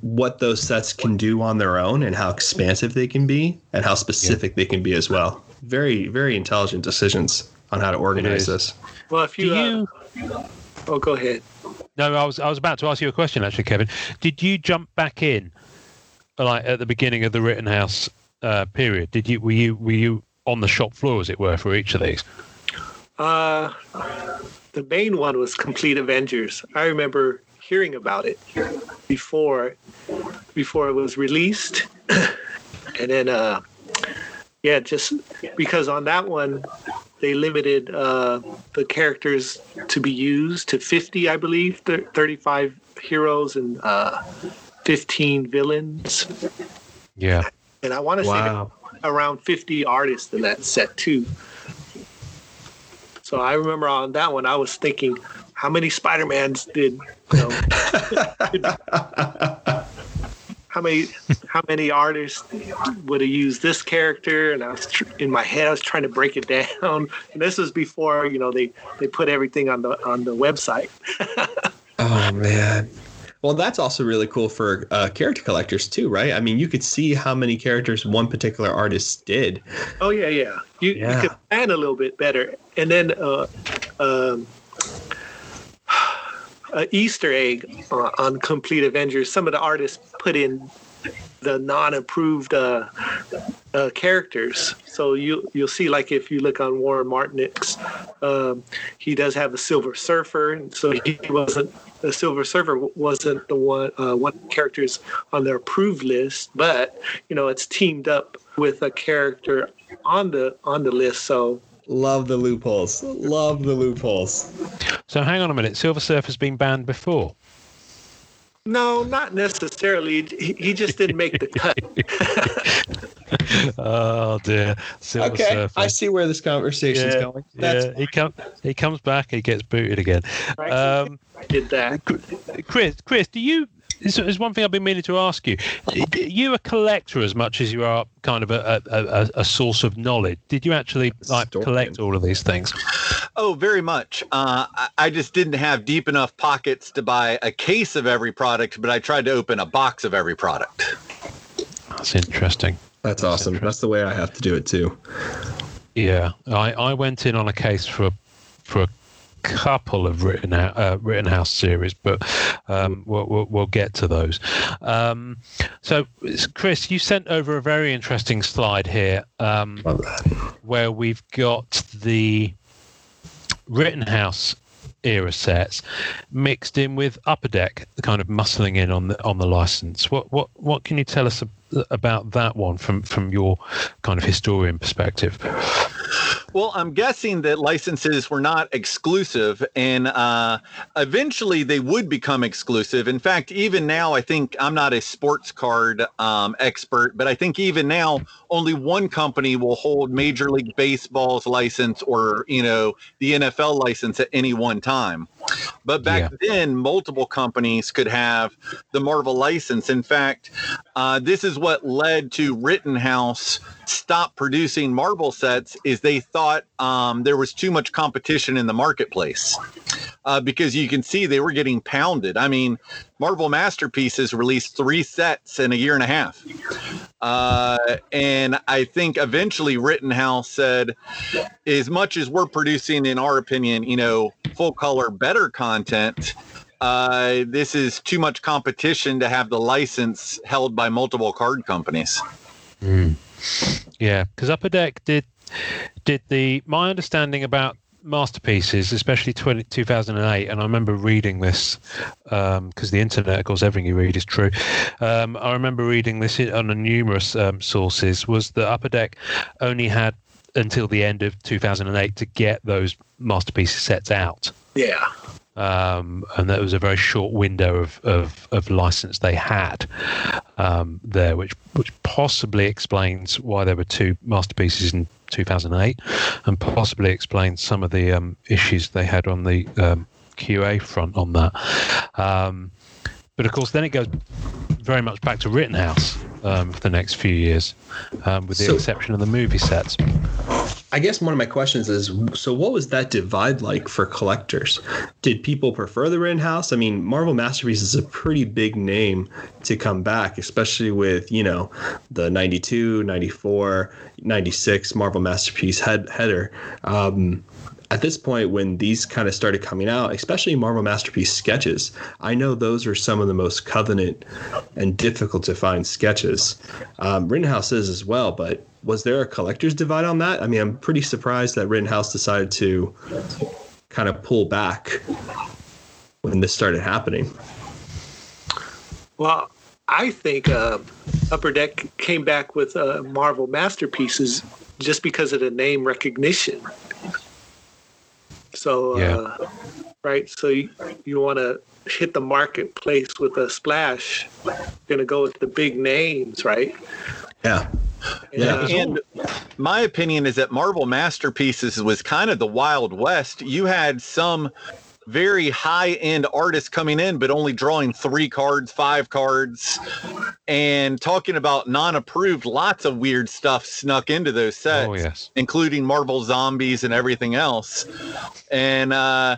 Speaker 3: what those sets can do on their own and how expansive they can be and how specific they can be as well. Very, very intelligent decisions on how to organize this.
Speaker 5: Well, if
Speaker 2: do
Speaker 5: you,
Speaker 2: you?
Speaker 5: uh, oh, go ahead.
Speaker 2: No, I was I was about to ask you a question actually, Kevin. Did you jump back in, like at the beginning of the Rittenhouse uh, period? Did you were you were you on the shop floor, as it were, for each of these?
Speaker 5: Uh, the main one was Complete Avengers. I remember hearing about it before before it was released, and then uh, yeah, just because on that one they limited uh, the characters to be used to 50, I believe, thir- 35 heroes and uh, 15 villains,
Speaker 2: Yeah,
Speaker 5: and I want to
Speaker 3: Wow.
Speaker 5: say around 50 artists in that set too. So I remember on that one, I was thinking, how many Spider-Mans did, you know, how many, how many artists would have used this character? And I was tr- in my head, I was trying to break it down. And this was before, you know, they they put everything on the on the website.
Speaker 3: Oh man. Well, that's also really cool for uh, character collectors too, right? I mean, you could see how many characters one particular artist did.
Speaker 5: Oh yeah, yeah. You,
Speaker 3: Yeah.
Speaker 5: you could plan a little bit better, and then uh, um, a Easter egg on Complete Avengers. Some of the artists put in the non-approved uh, uh, characters. So you you'll see, like if you look on Warren Martineck's, um, he does have a Silver Surfer, so he wasn't the Silver Surfer wasn't the one uh, one characters on the approved list, but you know it's teamed up with a character on the on the list. So
Speaker 3: Love the loopholes. Love the loopholes.
Speaker 2: So hang on a minute. Silver Surfer's been banned before.
Speaker 5: no, not necessarily. He, he just didn't make the cut.
Speaker 2: oh dear, Silver
Speaker 3: Okay,
Speaker 2: Surfer.
Speaker 3: I see where this conversation's
Speaker 2: yeah,
Speaker 3: going. That's
Speaker 2: yeah. He comes. He comes back. He gets booted again.
Speaker 5: Right?
Speaker 2: Um,
Speaker 5: I did that.
Speaker 2: Chris, Chris, do you? This is one thing I've been meaning to ask you. Are you a collector as much as you are kind of a, a, a, a source of knowledge? Did you actually like
Speaker 3: Historian.
Speaker 2: collect all of these things?
Speaker 4: Oh, very much. Uh, I, I just didn't have deep enough pockets to buy a case of every product, but I tried to open a box of every product.
Speaker 2: That's interesting.
Speaker 3: That's awesome. That's the way I have to do it too.
Speaker 2: Yeah, I, I went in on a case for for a couple of written uh, Rittenhouse series, but um, we'll, we'll we'll get to those. Um, so, Chris, you sent over a very interesting slide here um, where we've got the Rittenhouse era sets mixed in with Upper Deck, kind of muscling in on the on the license. What what what can you tell us about that one from from your kind of historian perspective?
Speaker 4: Well, I'm guessing that licenses were not exclusive, and uh, eventually they would become exclusive. In fact, even now, I think I'm not a sports card um, expert, but I think even now, only one company will hold Major League Baseball's license or you know the NFL license at any one time. But back yeah. then, multiple companies could have the Marvel license. In fact, uh, this is what led to Rittenhouse stop producing Marvel sets. Is they thought um, there was too much competition in the marketplace uh, because you can see they were getting pounded. I mean, Marvel Masterpieces released three sets in a year and a half. Uh, and I think eventually Rittenhouse said, as much as we're producing, in our opinion, you know, full color, better content, uh, this is too much competition to have the license held by multiple card companies.
Speaker 2: Mm. Yeah, because Upper Deck did did the my understanding about masterpieces, especially 20, 2008, and I remember reading this because um, the internet, of course, everything you read is true. Um, I remember reading this on a numerous um, sources. Was that Upper Deck only had until the end of 2008 to get those masterpiece sets out?
Speaker 5: Yeah.
Speaker 2: Um, and that was a very short window of, of, of license they had um, there, which which possibly explains why there were two masterpieces in 2008, and possibly explains some of the um, issues they had on the um, QA front on that. But of course, then it goes very much back to Rittenhouse um, for the next few years, um, with the so, exception of the movie sets.
Speaker 3: I guess one of my questions is so what was that divide like for collectors? Did people prefer the Rittenhouse? I mean, Marvel Masterpiece is a pretty big name to come back, especially with, you know, the 92, 94, 96 Marvel Masterpiece head, header. Um, at this point when these kind of started coming out especially marvel masterpiece sketches i know those are some of the most covenant and difficult to find sketches. Um, rittenhouse is as well but was there a collector's divide on that? I mean i'm pretty surprised that rittenhouse decided to kind of pull back when this started happening.
Speaker 5: Well i think uh, upper deck came back with uh, marvel masterpieces just because of the name recognition so, yeah. uh, right. So you, you want to hit the marketplace with a splash. You're going to go with the big names, right?
Speaker 3: Yeah.
Speaker 4: Yeah. And my opinion is that Marvel Masterpieces was kind of the Wild West. You had some very high end artists coming in, but only drawing three cards, five cards, and talking about non approved. Lots of weird stuff snuck into those sets, oh, yes. including Marvel Zombies and everything else. And uh,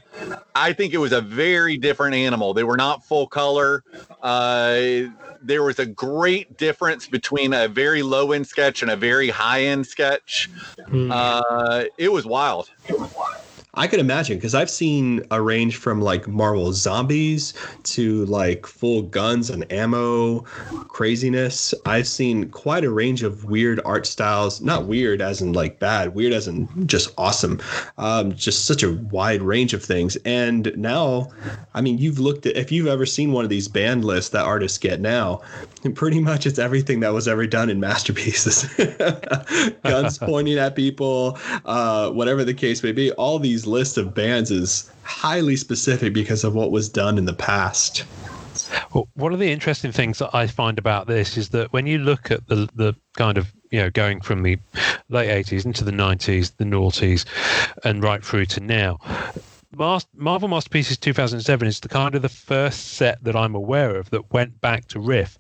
Speaker 4: I think it was a very different animal. They were not full color. Uh, there was a great difference between a very low end sketch and a very high end sketch. Mm. Uh, it was wild. It was wild.
Speaker 3: I could imagine because I've seen a range from like Marvel zombies to like full guns and ammo craziness. I've seen quite a range of weird art styles, not weird as in like bad, weird as in just awesome. Um, just such a wide range of things. And now, I mean, you've looked at if you've ever seen one of these band lists that artists get now, pretty much it's everything that was ever done in masterpieces. Guns pointing at people, uh, whatever the case may be. All these list of bands is highly specific because of what was done in the past.
Speaker 2: Well, one of the interesting things that I find about this is that when you look at the the kind of you know going from the late eighties into the nineties, the noughties, and right through to now, Marvel Masterpieces 2007 is the kind of the first set that I'm aware of that went back to riff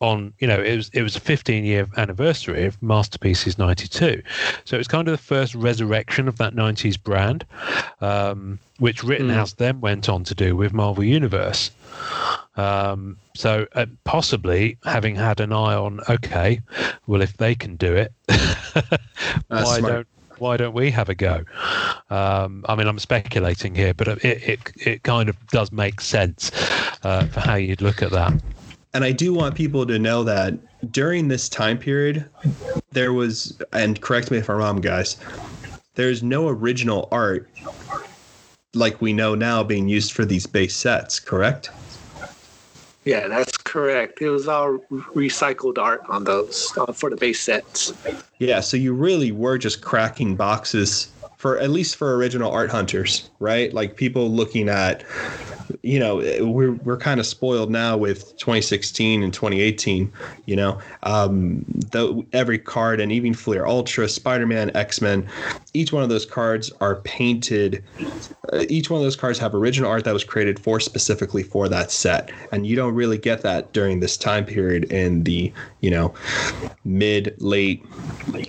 Speaker 2: on you know it was it was a 15 year anniversary of masterpieces 92 so it was kind of the first resurrection of that 90s brand um, which rittenhouse mm. then went on to do with marvel universe um, so uh, possibly having had an eye on okay well if they can do it why don't why don't we have a go? Um, I mean, I'm speculating here, but it, it, it kind of does make sense uh, for how you'd look at that
Speaker 3: and I do want people to know that during this time period, there was, and correct me if I'm wrong, guys, there's no original art like we know now being used for these base sets, correct?
Speaker 5: Yeah, that's correct. It was all recycled art on those uh, for the base sets.
Speaker 3: Yeah, so you really were just cracking boxes for at least for original art hunters, right? Like people looking at, you know, we're we're kind of spoiled now with 2016 and 2018. You know, um, the, every card and even Fleer Ultra, Spider-Man, X-Men, each one of those cards are painted. Uh, each one of those cards have original art that was created for specifically for that set, and you don't really get that during this time period in the you know mid late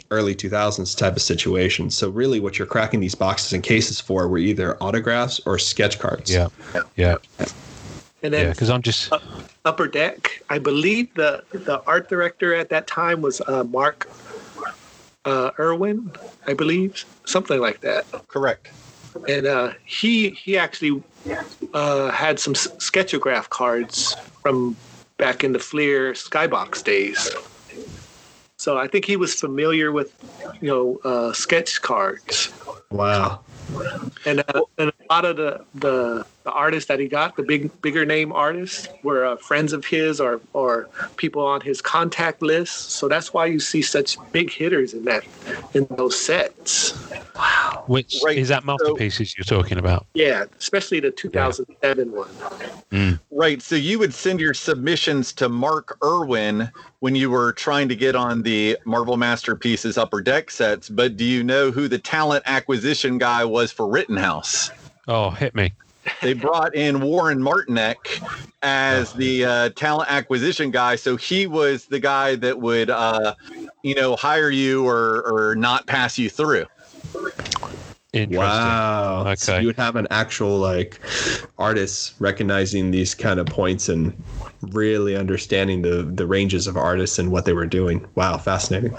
Speaker 3: early 2000s type of situation. So really, what you're cracking these boxes and cases for were either autographs or sketch cards.
Speaker 2: Yeah, yeah,
Speaker 5: And then
Speaker 2: yeah. Because I'm just
Speaker 5: Upper Deck, I believe the the art director at that time was uh, Mark uh, Irwin, I believe, something like that.
Speaker 4: Correct.
Speaker 5: And uh, he he actually uh, had some s- sketchograph cards from back in the Fleer Skybox days. So I think he was familiar with, you know, uh, sketch cards.
Speaker 3: Wow.
Speaker 5: And, uh, and a lot of the, the the artists that he got, the big bigger name artists, were uh, friends of his or or people on his contact list. So that's why you see such big hitters in that in those sets. Wow.
Speaker 2: Which
Speaker 4: Right,
Speaker 2: is that
Speaker 4: so-
Speaker 2: masterpieces you're talking about?
Speaker 5: Yeah, especially the 2007 one.
Speaker 4: Right. So you would send your submissions to Mark Irwin when you were trying to get on the Marvel Masterpieces Upper Deck sets, but do you know who the talent acquisition guy was for Rittenhouse?
Speaker 2: Oh, hit me.
Speaker 4: They brought in Warren Martineck as the uh, talent acquisition guy, so he was the guy that would, uh, you know, hire you or or not pass you through.
Speaker 2: Interesting.
Speaker 3: Wow. So you would have an actual like artist recognizing these kind of points and really understanding the the ranges of artists and what they were doing. Wow, fascinating.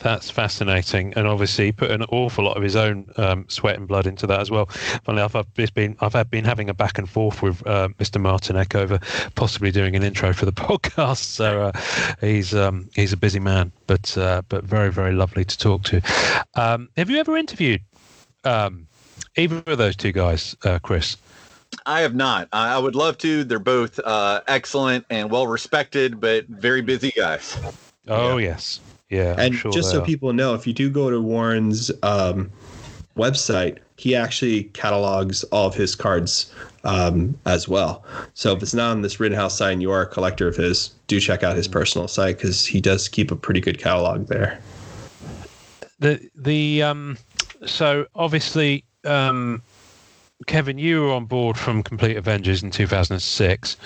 Speaker 2: That's fascinating, and obviously he put an awful lot of his own um, sweat and blood into that as well. Funnily enough, I've just been I've had been having a back and forth with uh, Mr. Martineck over possibly doing an intro for the podcast. So uh, he's um, he's a busy man, but uh, but very very lovely to talk to. Um, have you ever interviewed um, either of those two guys, uh, Chris?
Speaker 4: I have not. I I would love to. They're both uh, excellent and well respected, but very busy guys.
Speaker 2: Oh yes, yeah.
Speaker 3: And
Speaker 2: sure
Speaker 3: just so
Speaker 2: are.
Speaker 3: people know, if you do go to Warren's um, website, he actually catalogs all of his cards um, as well. So if it's not on this Rittenhouse site and you are a collector of his, do check out his personal site because he does keep a pretty good catalog there.
Speaker 2: the the um so obviously um Kevin, you were on board from Complete Avengers in 2006.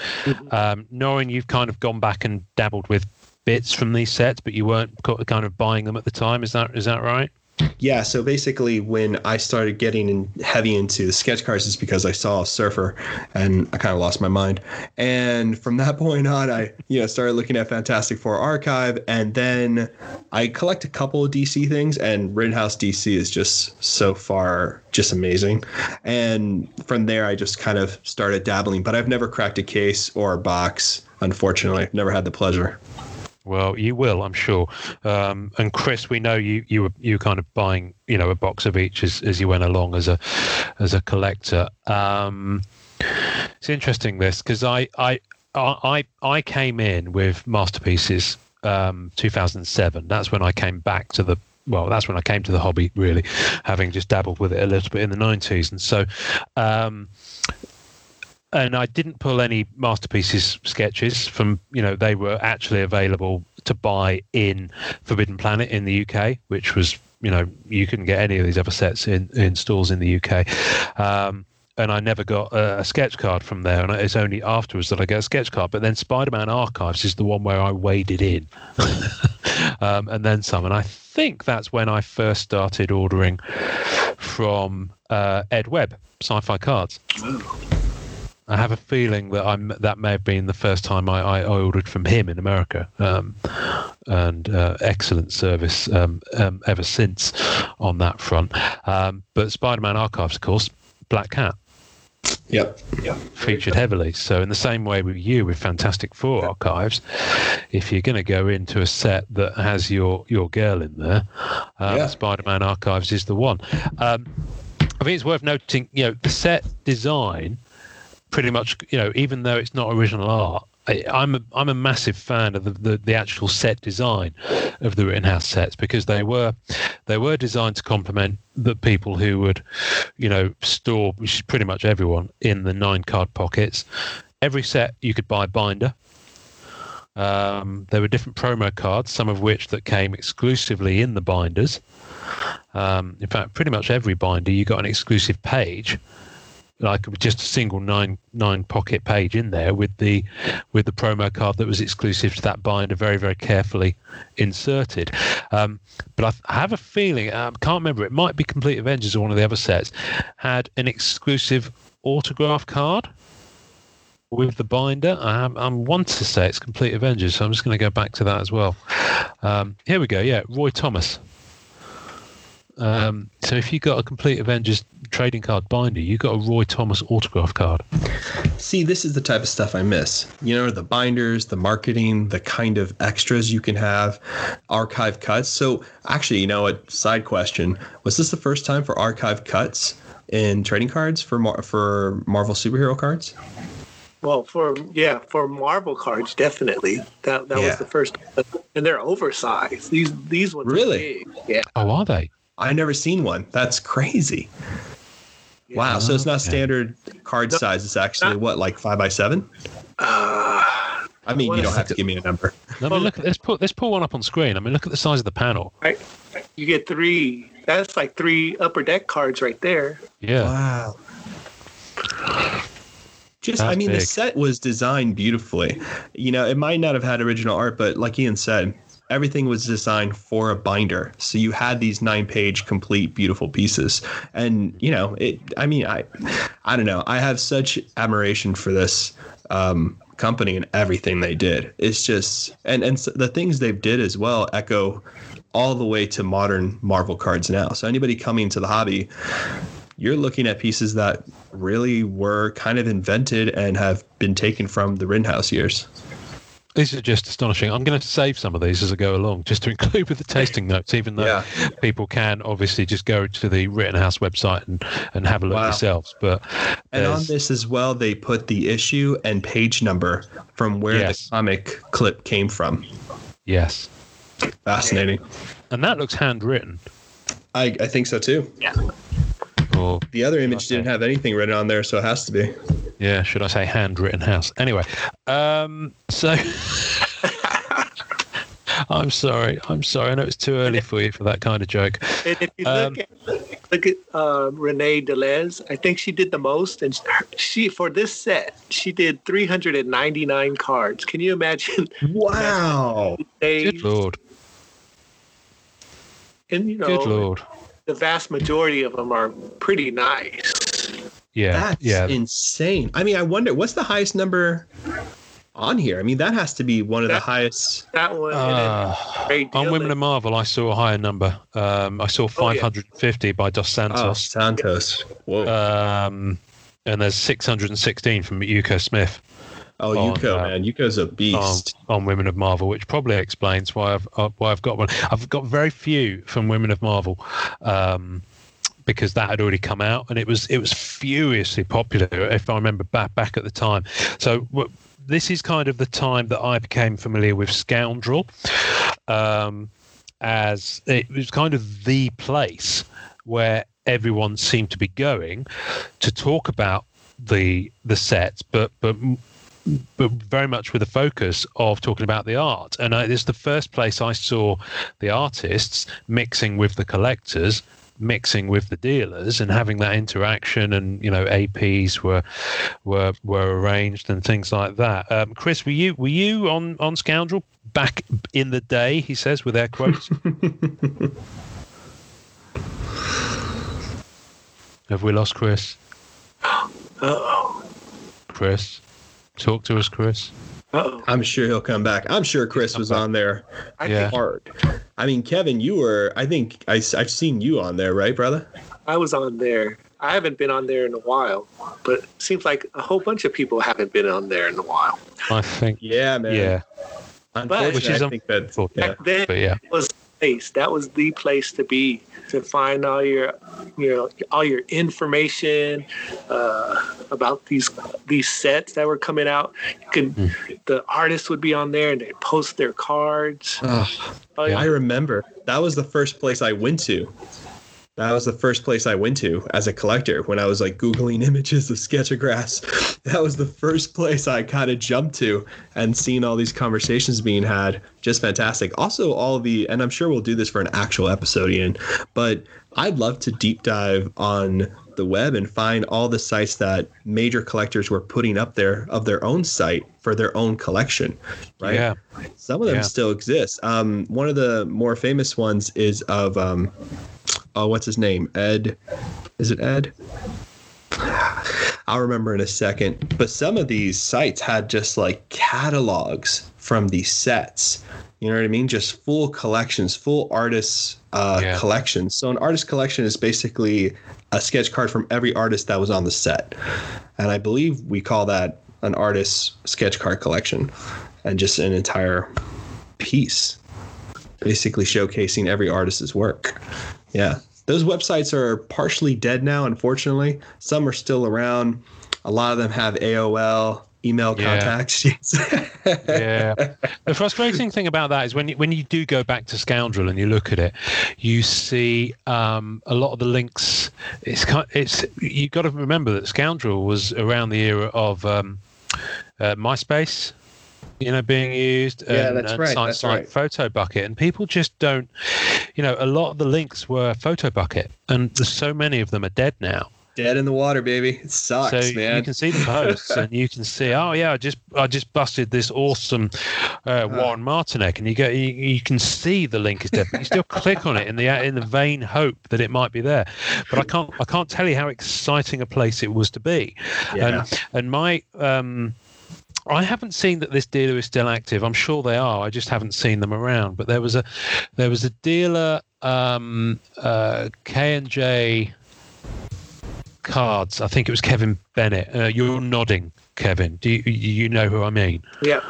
Speaker 2: Um, knowing you've kind of gone back and dabbled with bits from these sets, but you weren't kind of buying them at the time. Is that is that right?
Speaker 3: Yeah, so basically, when I started getting in heavy into the sketch cards, is because I saw a surfer, and I kind of lost my mind. And from that point on, I you know started looking at Fantastic Four Archive, and then I collect a couple of DC things, and Rittenhouse DC is just so far just amazing. And from there, I just kind of started dabbling, but I've never cracked a case or a box. Unfortunately, never had the pleasure.
Speaker 2: Well, you will, I'm sure. Um, and Chris, we know you you were you were kind of buying you know a box of each as, as you went along as a as a collector. Um, it's interesting this because I, I I I came in with masterpieces um, 2007. That's when I came back to the well, that's when I came to the hobby really, having just dabbled with it a little bit in the 90s, and so. Um, and I didn't pull any masterpieces sketches from you know they were actually available to buy in Forbidden Planet in the UK, which was you know you couldn't get any of these other sets in in stores in the UK. Um, and I never got a, sketch card from there, and it's only afterwards that I get a sketch card. But then Spider-Man Archives is the one where I waded in, um, and then some. And I think that's when I first started ordering from uh, Ed Webb, Sci-Fi Cards. I have a feeling that I'm that may have been the first time I, I ordered from him in America, um, and uh, excellent service um, um, ever since on that front. Um, but Spider-Man Archives, of course, Black Cat
Speaker 3: Yep.
Speaker 2: featured heavily. So in the same way with you with Fantastic Four Archives, if you're going to go into a set that has your your girl in there, um,
Speaker 3: Yeah.
Speaker 2: Spider-Man Archives is the one. Um, I think it's worth noting, you know, the set design pretty much you know even though it's not original art. I, I'm a I'm a massive fan of the, the, the actual set design of the Rittenhouse sets because they were they were designed to complement the people who would, you know, store which is pretty much everyone in the nine card pockets. Every set you could buy binder. Um, there were different promo cards, some of which that came exclusively in the binders. Um, in fact, pretty much every binder you got an exclusive page, like just a single nine nine pocket page in there with the with the promo card that was exclusive to that binder, very very carefully inserted. Um, but I, have a feeling, I um, can't remember, it might be Complete Avengers or one of the other sets had an exclusive autograph card with the binder. I, I want to say it's Complete Avengers, so I'm just going to go back to that as well. Um, here we go. Yeah, Roy Thomas. Um, so if you got a Complete Avengers trading card binder, you got a Roy Thomas autograph card.
Speaker 3: See, this is the type of stuff I miss. You know, the binders, the marketing, the kind of extras you can have, archive cuts. So, actually, you know, a side question: Was this the first time for archive cuts in trading cards for Mar- for Marvel superhero cards?
Speaker 5: Well, for yeah, for Marvel cards, definitely. That that yeah. was the first, and they're oversized. These these ones
Speaker 3: really,
Speaker 5: yeah.
Speaker 2: Oh, are they?
Speaker 3: I never seen one. That's crazy. Yeah. Wow. So it's not standard card no, size. It's actually not, what, like five by seven?
Speaker 5: Uh,
Speaker 3: I mean, you don't have to give me a number.
Speaker 2: I mean, look. Let's put let's pull one up on screen. I mean, look at the size of the panel.
Speaker 5: Right. You get three. That's like three upper deck cards right there.
Speaker 2: Yeah.
Speaker 3: Wow. Just, That's I mean, big. the set was designed beautifully. You know, it might not have had original art, but like Ian said, everything was designed for a binder. So you had these nine page complete beautiful pieces. And you know, it I mean, I I don't know. I have such admiration for this um, company and everything they did. It's just and and the things they've did as well echo all the way to modern Marvel cards now. So anybody coming to the hobby you're looking at pieces that really were kind of invented and have been taken from the Rittenhouse years.
Speaker 2: These are just astonishing. I'm going to save some of these as I go along, just to include with the tasting notes, even though yeah. people can obviously just go to the Rittenhouse website and, and have a look wow. yourselves. But
Speaker 3: and on this as well, they put the issue and page number from where yes. the comic clip came from.
Speaker 2: Yes,
Speaker 3: fascinating.
Speaker 2: And that looks handwritten.
Speaker 3: I, I think so too.
Speaker 5: Yeah.
Speaker 2: Or
Speaker 3: the other image didn't have anything written on there, so it has to be.
Speaker 2: Yeah, should I say handwritten house? Anyway, um, so I'm sorry. I'm sorry. I know it's too early for you for that kind of joke.
Speaker 5: And if you um, look at, look at uh, Renae De Liz, I think she did the most, and she for this set she did 399 cards. Can you imagine?
Speaker 3: Wow!
Speaker 2: Good lord!
Speaker 5: And you know,
Speaker 2: good lord,
Speaker 5: the vast majority of them are pretty nice.
Speaker 2: Yeah,
Speaker 3: that's
Speaker 2: yeah.
Speaker 3: insane. I mean, I wonder what's the highest number on here. I mean, that has to be one of
Speaker 5: that,
Speaker 3: the highest.
Speaker 5: That one.
Speaker 2: Uh, on Women of Marvel, I saw a higher number. Um, I saw 550 oh, yeah. by Dos Santos. Oh,
Speaker 3: Santos. Whoa.
Speaker 2: Um, and there's 616 from Yuko Smith.
Speaker 3: Oh, on, Yuko, uh, man, Yuko's a beast
Speaker 2: on, on, Women of Marvel, which probably explains why I've uh, why I've got one. I've got very few from Women of Marvel. Um, because that had already come out and it was it was furiously popular if I remember back back at the time. So this is kind of the time that I became familiar with Scoundrel, um, as it was kind of the place where everyone seemed to be going to talk about the the sets, but but but very much with a focus of talking about the art. And I, it's the first place I saw the artists mixing with the collectors mixing with the dealers and having that interaction and you know APs were were were arranged and things like that. Um, Chris, were you were you on on Scoundrel back in the day? He says with air quotes. Have we lost Chris?
Speaker 5: oh
Speaker 2: Chris, talk to us, Chris.
Speaker 5: Uh-oh.
Speaker 3: I'm sure he'll come back. I'm sure Chris was on there
Speaker 2: yeah.
Speaker 3: hard. I mean, Kevin, you were. I think I, I've seen you on there, right, brother?
Speaker 5: I was on there. I haven't been on there in a while, but it seems like a whole bunch of people haven't been on there in a while.
Speaker 2: I think.
Speaker 3: Yeah, man.
Speaker 2: Yeah.
Speaker 3: Unfortunately,
Speaker 2: Which is
Speaker 3: I think that,
Speaker 5: back then
Speaker 2: but yeah.
Speaker 5: was place. That was the place to be to find all your, you know, all your information uh, about these these sets that were coming out. You could,
Speaker 2: Mm.
Speaker 5: the artists would be on there and they'd post their cards.
Speaker 3: Ugh.
Speaker 5: Oh yeah,
Speaker 3: I remember that was the first place I went to. That was the first place I went to as a collector when I was like Googling images of Sketchographs. That was the first place I kind of jumped to and seeing all these conversations being had. Just fantastic. Also, all the, and I'm sure we'll do this for an actual episode, Ian, but I'd love to deep dive on the web and find all the sites that major collectors were putting up there of their own site for their own collection, right?
Speaker 2: Yeah.
Speaker 3: Some of them
Speaker 2: Yeah.
Speaker 3: still exist. Um, one of the more famous ones is of um, oh, what's his name? Ed. Is it Ed? I'll remember in a second. But some of these sites had just like catalogs from the sets. You know what I mean? Just full collections, full artists' uh,
Speaker 2: Yeah.
Speaker 3: collections. So an artist collection is basically a sketch card from every artist that was on the set, and I believe we call that an artist's sketch card collection, and just an entire piece, basically showcasing every artist's work. Yeah. Those websites are partially dead now, unfortunately. Some are still around. A lot of them have AOL email
Speaker 2: Yeah.
Speaker 3: contact sheets.
Speaker 2: yeah. The frustrating thing about that is when you, when you do go back to Scoundrel and you look at it, you see um, a lot of the links. It's kind. It's you've got to remember that Scoundrel was around the era of um, uh, MySpace. You know, being used.
Speaker 3: Yeah,
Speaker 2: and,
Speaker 3: that's
Speaker 2: and
Speaker 3: right,
Speaker 2: Sites
Speaker 3: that's
Speaker 2: like
Speaker 3: right.
Speaker 2: Photo Bucket, and people just don't. You know, a lot of the links were Photo Bucket, and so many of them are dead now.
Speaker 3: Dead in the water, baby. It sucks,
Speaker 2: so
Speaker 3: man.
Speaker 2: you can see the posts and you can see oh yeah i just i just busted this awesome uh, warren martineck and you go you, you can see the link is dead but you still click on it in the in the vain hope that it might be there but i can't i can't tell you how exciting a place it was to be
Speaker 3: Yeah.
Speaker 2: and and my um I haven't seen that this dealer is still active. I'm sure they are. I just haven't seen them around. But there was a there was a dealer um, uh, K and J cards. I think it was Kevin Bennett. Uh, you're nodding, Kevin. Do you, you know who I mean?
Speaker 5: yeah.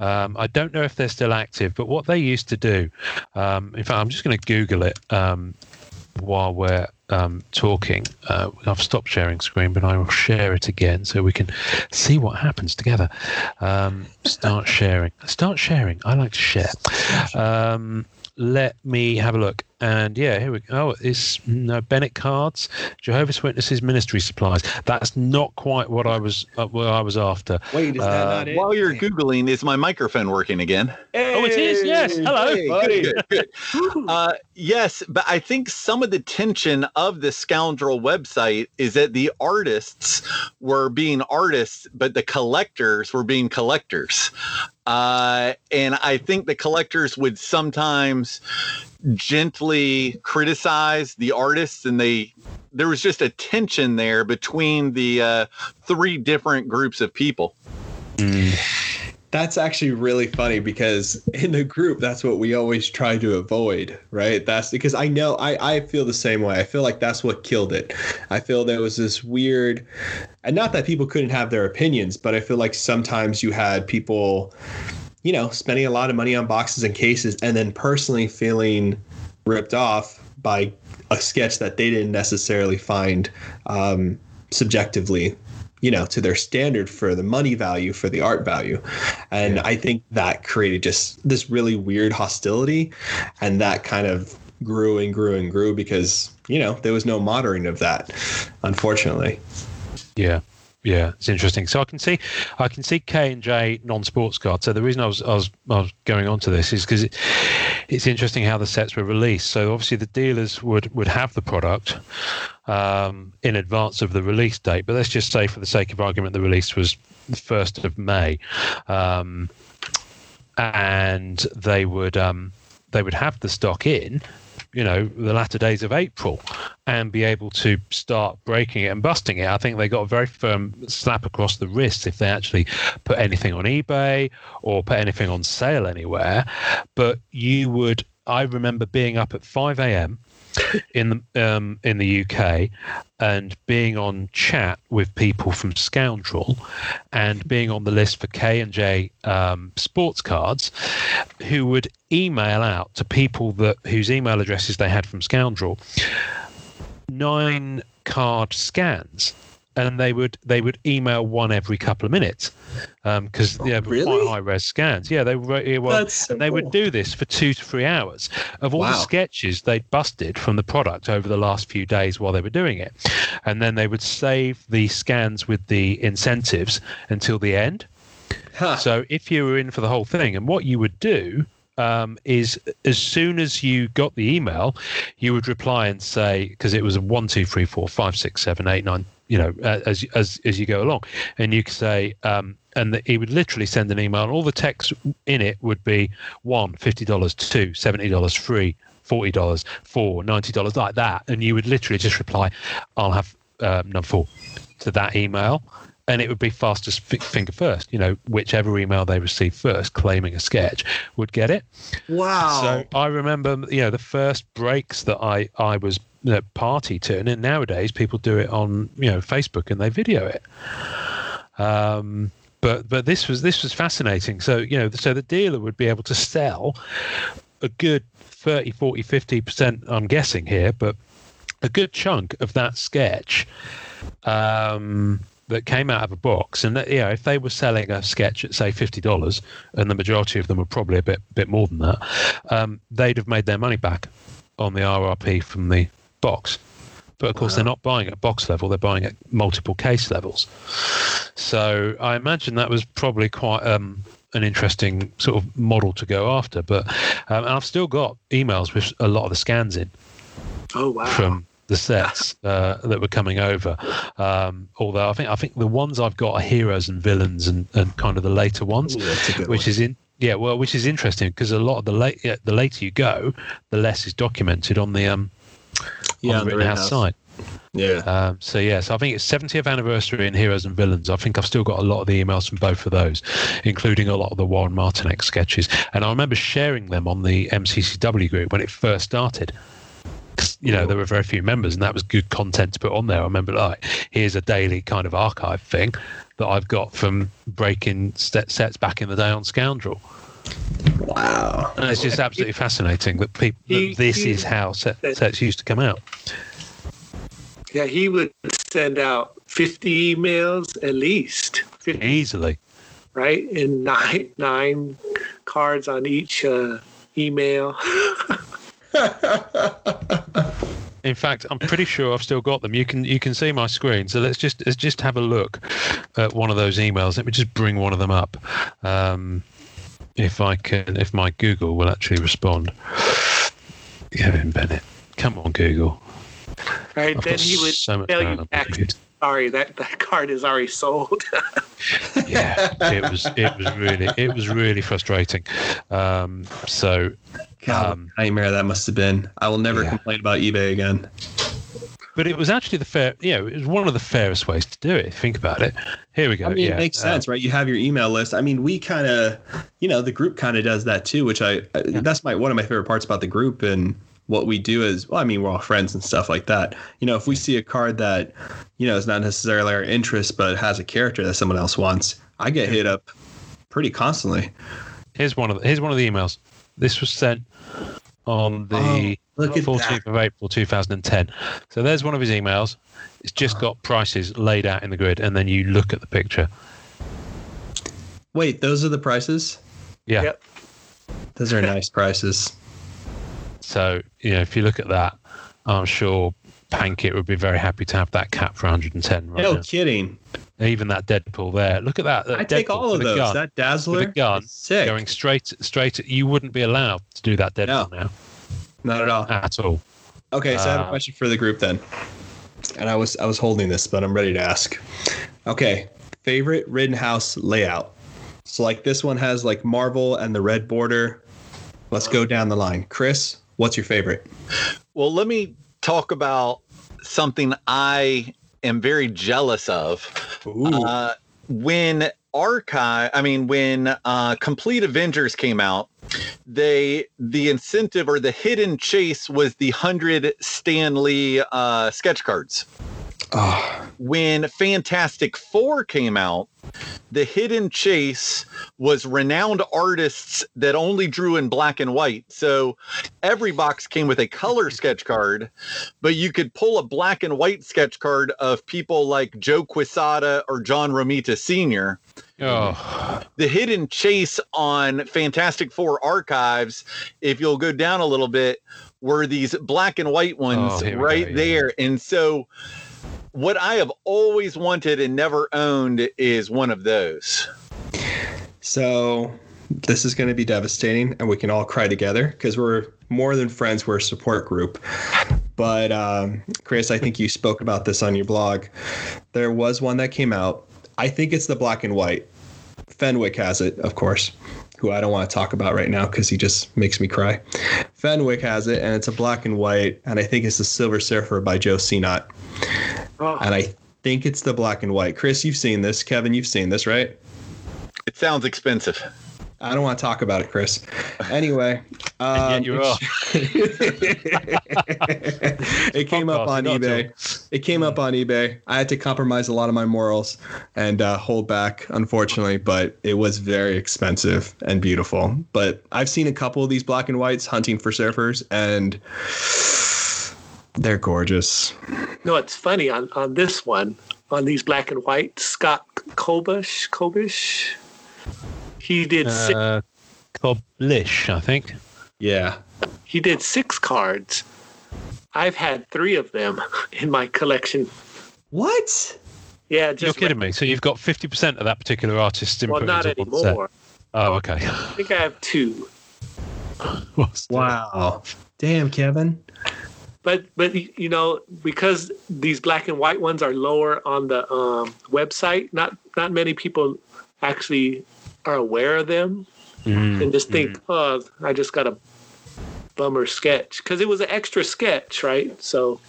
Speaker 2: Um, I don't know if they're still active, but what they used to do, um, in fact, I'm just going to Google it um, while we're um, talking. Uh, I've stopped sharing screen, but I will share it again so we can see what happens together. Um, start sharing. Start sharing. I like to share. Let me have a look. And yeah, here we go. Oh, it's no Bennett cards, Jehovah's Witnesses ministry supplies. That's not quite what I was uh, what I was after.
Speaker 3: Wait, is that
Speaker 2: Uh,
Speaker 3: not it?
Speaker 4: While you're Googling, is my microphone working again?
Speaker 2: Oh, it is. Yes. Hello.
Speaker 3: hey, buddy.
Speaker 4: Good, good. Uh, yes, but I think some of the tension of the Scoundrel website is that the artists were being artists, but the collectors were being collectors. Uh, and I think the collectors would sometimes gently criticize the artists, and they there was just a tension there between the uh, three different groups of people.
Speaker 3: That's actually really funny because in the group, that's what we always try to avoid, right? That's because I know I, I feel the same way. I feel like that's what killed it. I feel there was this weird, and not that people couldn't have their opinions, but I feel like sometimes you had people, you know, spending a lot of money on boxes and cases and then personally feeling ripped off by a sketch that they didn't necessarily find um, subjectively you know to their standard for the money value for the art value. And i think that created just this really weird hostility. And that kind of grew and grew and grew because you know there was no monitoring of that unfortunately.
Speaker 2: Yeah, yeah, it's interesting. So I can see, I can see K and J non-sports cards. So the reason I was I was, I was going on to this is because it, it's interesting how the sets were released. So obviously the dealers would would have the product um, in advance of the release date. But let's just say, for the sake of argument, the release was the first of May, um, and they would um, they would have the stock in you know the latter days of April and be able to start breaking it and busting it. I think they got a very firm slap across the wrist if they actually put anything on eBay or put anything on sale anywhere. But you would, I remember being up at 5 a.m. in the um, in the UK and being on chat with people from Scoundrel and being on the list for K and J um, sports cards, who would email out to people that whose email addresses they had from Scoundrel nine card scans and they would they would email one every couple of minutes because um, yeah,
Speaker 3: really?
Speaker 2: quite high res scans. Yeah, they were. Yeah, well,
Speaker 3: so
Speaker 2: and they
Speaker 3: cool.
Speaker 2: would do this for two to three hours of all
Speaker 3: Wow.
Speaker 2: the sketches they'd busted from the product over the last few days while they were doing it, and then they would save the scans with the incentives until the end.
Speaker 3: Huh.
Speaker 2: So if you were in for the whole thing, and what you would do um, is as soon as you got the email, you would reply and say because it was a one, two, three, four, five, six, seven, eight, nine. You know, uh, as as as you go along, and you could say, um, and the, he would literally send an email, and all the text in it would be one, fifty dollars, two, seventy dollars, three, forty dollars, four, ninety dollars, like that, and you would literally just reply, "I'll have um, number four to that email, and it would be fastest fi- finger first. You know, whichever email they received first, claiming a sketch, would get it.
Speaker 3: wow.
Speaker 2: So I remember, you know, the first breaks that I I was you know, party to, and then nowadays people do it on you know Facebook and they video it. Um, but but this was this was fascinating. So you know, so the dealer would be able to sell a good 30, 40, 50 percent. I'm guessing here, but a good chunk of that sketch um, that came out of a box, and that, you know, if they were selling a sketch at say fifty dollars, and the majority of them were probably a bit bit more than that, um, they'd have made their money back on the RRP from the box. But of course, they're not buying at box level; they're buying at multiple case levels. So I imagine that was probably quite um, an interesting sort of model to go after. But um, and I've still got emails with a lot of the scans in
Speaker 5: Oh wow.
Speaker 2: from the sets uh, that were coming over. Um, although I think I think the ones I've got are heroes and villains and, and kind of the later ones,
Speaker 3: Ooh, that's a good
Speaker 2: which
Speaker 3: one.
Speaker 2: is in yeah well which is interesting because a lot of the late yeah, the later you go, the less is documented on the um
Speaker 3: yeah,
Speaker 2: on the Rittenhouse side.
Speaker 3: Yeah.
Speaker 2: Um, so yeah, so I think it's 70th anniversary in Heroes and Villains. I think I've still got a lot of the emails from both of those, including a lot of the Warren Martineck's sketches. And I remember sharing them on the MCCW group when it first started. You know, there were very few members, and that was good content to put on there. I remember, like, here's a daily kind of archive thing that I've got from breaking set, sets back in the day on Scoundrel.
Speaker 3: Wow.
Speaker 2: And it's just absolutely fascinating that people that this is how set, sets used to come out.
Speaker 5: Yeah, he would send out 50 emails at least, 50,
Speaker 2: Easily.
Speaker 5: right? And nine nine cards on each uh, email.
Speaker 2: In fact, I'm pretty sure I've still got them. You can you can see my screen. So let's just let's just have a look at one of those emails. Let me just bring one of them up. Um, if I can, if my Google will actually respond. Kevin Bennett, come on, Google.
Speaker 5: Right?
Speaker 2: I've
Speaker 5: then he would
Speaker 2: so
Speaker 5: you back. Sorry, that, that card is already sold.
Speaker 2: Yeah, it was it was really it was really frustrating. Um, so
Speaker 3: God, what
Speaker 2: Um,
Speaker 3: nightmare that must have been. I will never
Speaker 2: yeah.
Speaker 3: complain about eBay again.
Speaker 2: But it was actually the fair, you know, it was one of the fairest ways to do it. Think about it. Here we go.
Speaker 3: I mean,
Speaker 2: yeah.
Speaker 3: it makes
Speaker 2: uh,
Speaker 3: sense, right? You have your email list. I mean, we kind of, you know, the group kind of does that too, which I, I that's my one of my favorite parts about the group and what we do is, well, I mean, we're all friends and stuff like that. You know, if we see a card that, you know, is not necessarily our interest, but has a character that someone else wants, I get hit up pretty constantly.
Speaker 2: Here's one of the, here's one of the emails. This was sent on the
Speaker 3: Oh,
Speaker 2: 14th
Speaker 3: that.
Speaker 2: of April 2010. So there's one of his emails. It's just
Speaker 3: Uh-huh.
Speaker 2: got prices laid out in the grid, and then you look at the picture.
Speaker 3: Wait, those are the prices?
Speaker 2: Yeah.
Speaker 5: Yep.
Speaker 3: Those are nice prices.
Speaker 2: So you know, if you look at that, I'm sure Pankit would be very happy to have that cap for 110 right
Speaker 3: no
Speaker 2: now.
Speaker 3: kidding.
Speaker 2: Even that Deadpool there. Look at that. that
Speaker 3: I take all of those.
Speaker 2: gun,
Speaker 3: That Dazzler
Speaker 2: with gun
Speaker 3: sick.
Speaker 2: going straight straight. You wouldn't be allowed to do that Deadpool now
Speaker 3: Not at all.
Speaker 2: at all.
Speaker 3: Okay, so I have a
Speaker 2: Uh,
Speaker 3: question for the group then. And I was I was holding this, but I'm ready to ask. Okay, favorite Rittenhouse layout. So like this one has like Marvel and the red border. Let's go down the line. Chris, what's your favorite?
Speaker 4: Well, let me talk about something I am very jealous of. Uh, when Archive, I mean, when uh, Complete Avengers came out, they the incentive or the hidden chase was the hundred Stan Lee uh, sketch cards.
Speaker 3: Oh,
Speaker 4: When Fantastic Four came out, the hidden chase was renowned artists that only drew in black and white. So every box came with a color sketch card, but you could pull a black and white sketch card of people like Joe Quesada or John Romita Sr.
Speaker 2: Oh,
Speaker 4: The hidden chase on Fantastic Four archives, if you'll go down a little bit, were these black and white ones
Speaker 2: Oh,
Speaker 4: right
Speaker 2: go, yeah.
Speaker 4: there. And so what I have always wanted and never owned is one of those.
Speaker 3: so this is going to be devastating, and we can all cry together because we're more than friends. We're a support group. But um, Chris, I think you spoke about this on your blog. There was one that came out. I think it's the black and white. Fenwick has it, of course, who I don't want to talk about right now because he just makes me cry. Fenwick has it, and it's a black and white, and I think it's the Silver Surfer by Joe Sinnott.
Speaker 5: Oh,
Speaker 3: And I think it's the black and white. Chris, you've seen this. Kevin, you've seen this, right?
Speaker 4: It sounds expensive.
Speaker 3: I don't want to talk about it, Chris. Anyway, um,
Speaker 2: you are.
Speaker 3: it came up on eBay. It came up on eBay. I had to compromise a lot of my morals and uh, hold back, unfortunately, but it was very expensive and beautiful. But I've seen a couple of these black and whites hunting for surfers, and they're gorgeous.
Speaker 5: no, it's funny on, on this one, on these black and white, Scott Koblish, Koblish, he did six,
Speaker 2: Uh, Koblish, I think.
Speaker 3: Yeah.
Speaker 5: he did six cards. I've had three of them in my collection.
Speaker 3: What?
Speaker 5: Yeah, just
Speaker 2: You're
Speaker 5: just
Speaker 2: kidding me. So you've got 50% of that particular artist's input
Speaker 5: well, not
Speaker 2: into set.
Speaker 5: anymore.
Speaker 2: Oh, okay.
Speaker 5: I think I have two.
Speaker 2: What's
Speaker 3: Wow. Damn, Kevin.
Speaker 5: but but you know because these black and white ones are lower on the um, website not not many people actually are aware of them
Speaker 2: Mm,
Speaker 5: and just think oh i just got a bummer sketch because it was an extra sketch right so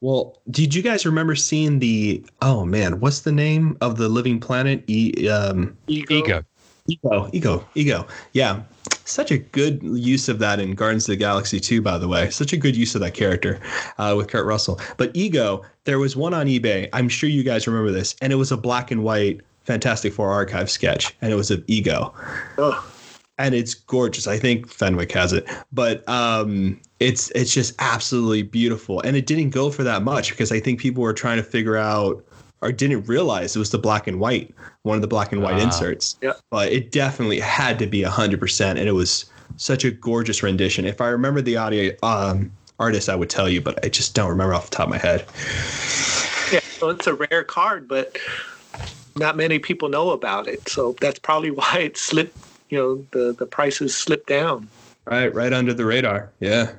Speaker 3: Well, did you guys remember seeing the? Oh man, what's the name of the living planet? E, um,
Speaker 5: ego,
Speaker 2: Ego.
Speaker 3: ego, ego, ego. Yeah, such a good use of that in Guardians of the Galaxy 2, by the way. Such a good use of that character uh, with Kurt Russell. But ego, there was one on eBay. I'm sure you guys remember this, and it was a black and white Fantastic Four archive sketch, and it was of ego.
Speaker 5: oh,
Speaker 3: and it's gorgeous. I think Fenwick has it, but um, it's it's just absolutely beautiful. And it didn't go for that much because I think people were trying to figure out or didn't realize it was the black and white, one of the black and white
Speaker 2: Ah.
Speaker 3: inserts.
Speaker 5: Yeah.
Speaker 3: But it definitely had to be hundred percent, and it was such a gorgeous rendition. If I remember the audio um, artist, I would tell you, but I just don't remember off the top of my head.
Speaker 5: yeah so it's a rare card but not many people know about it so that's probably why it slipped you know the the prices slipped down
Speaker 3: Right, right under the radar. Yeah.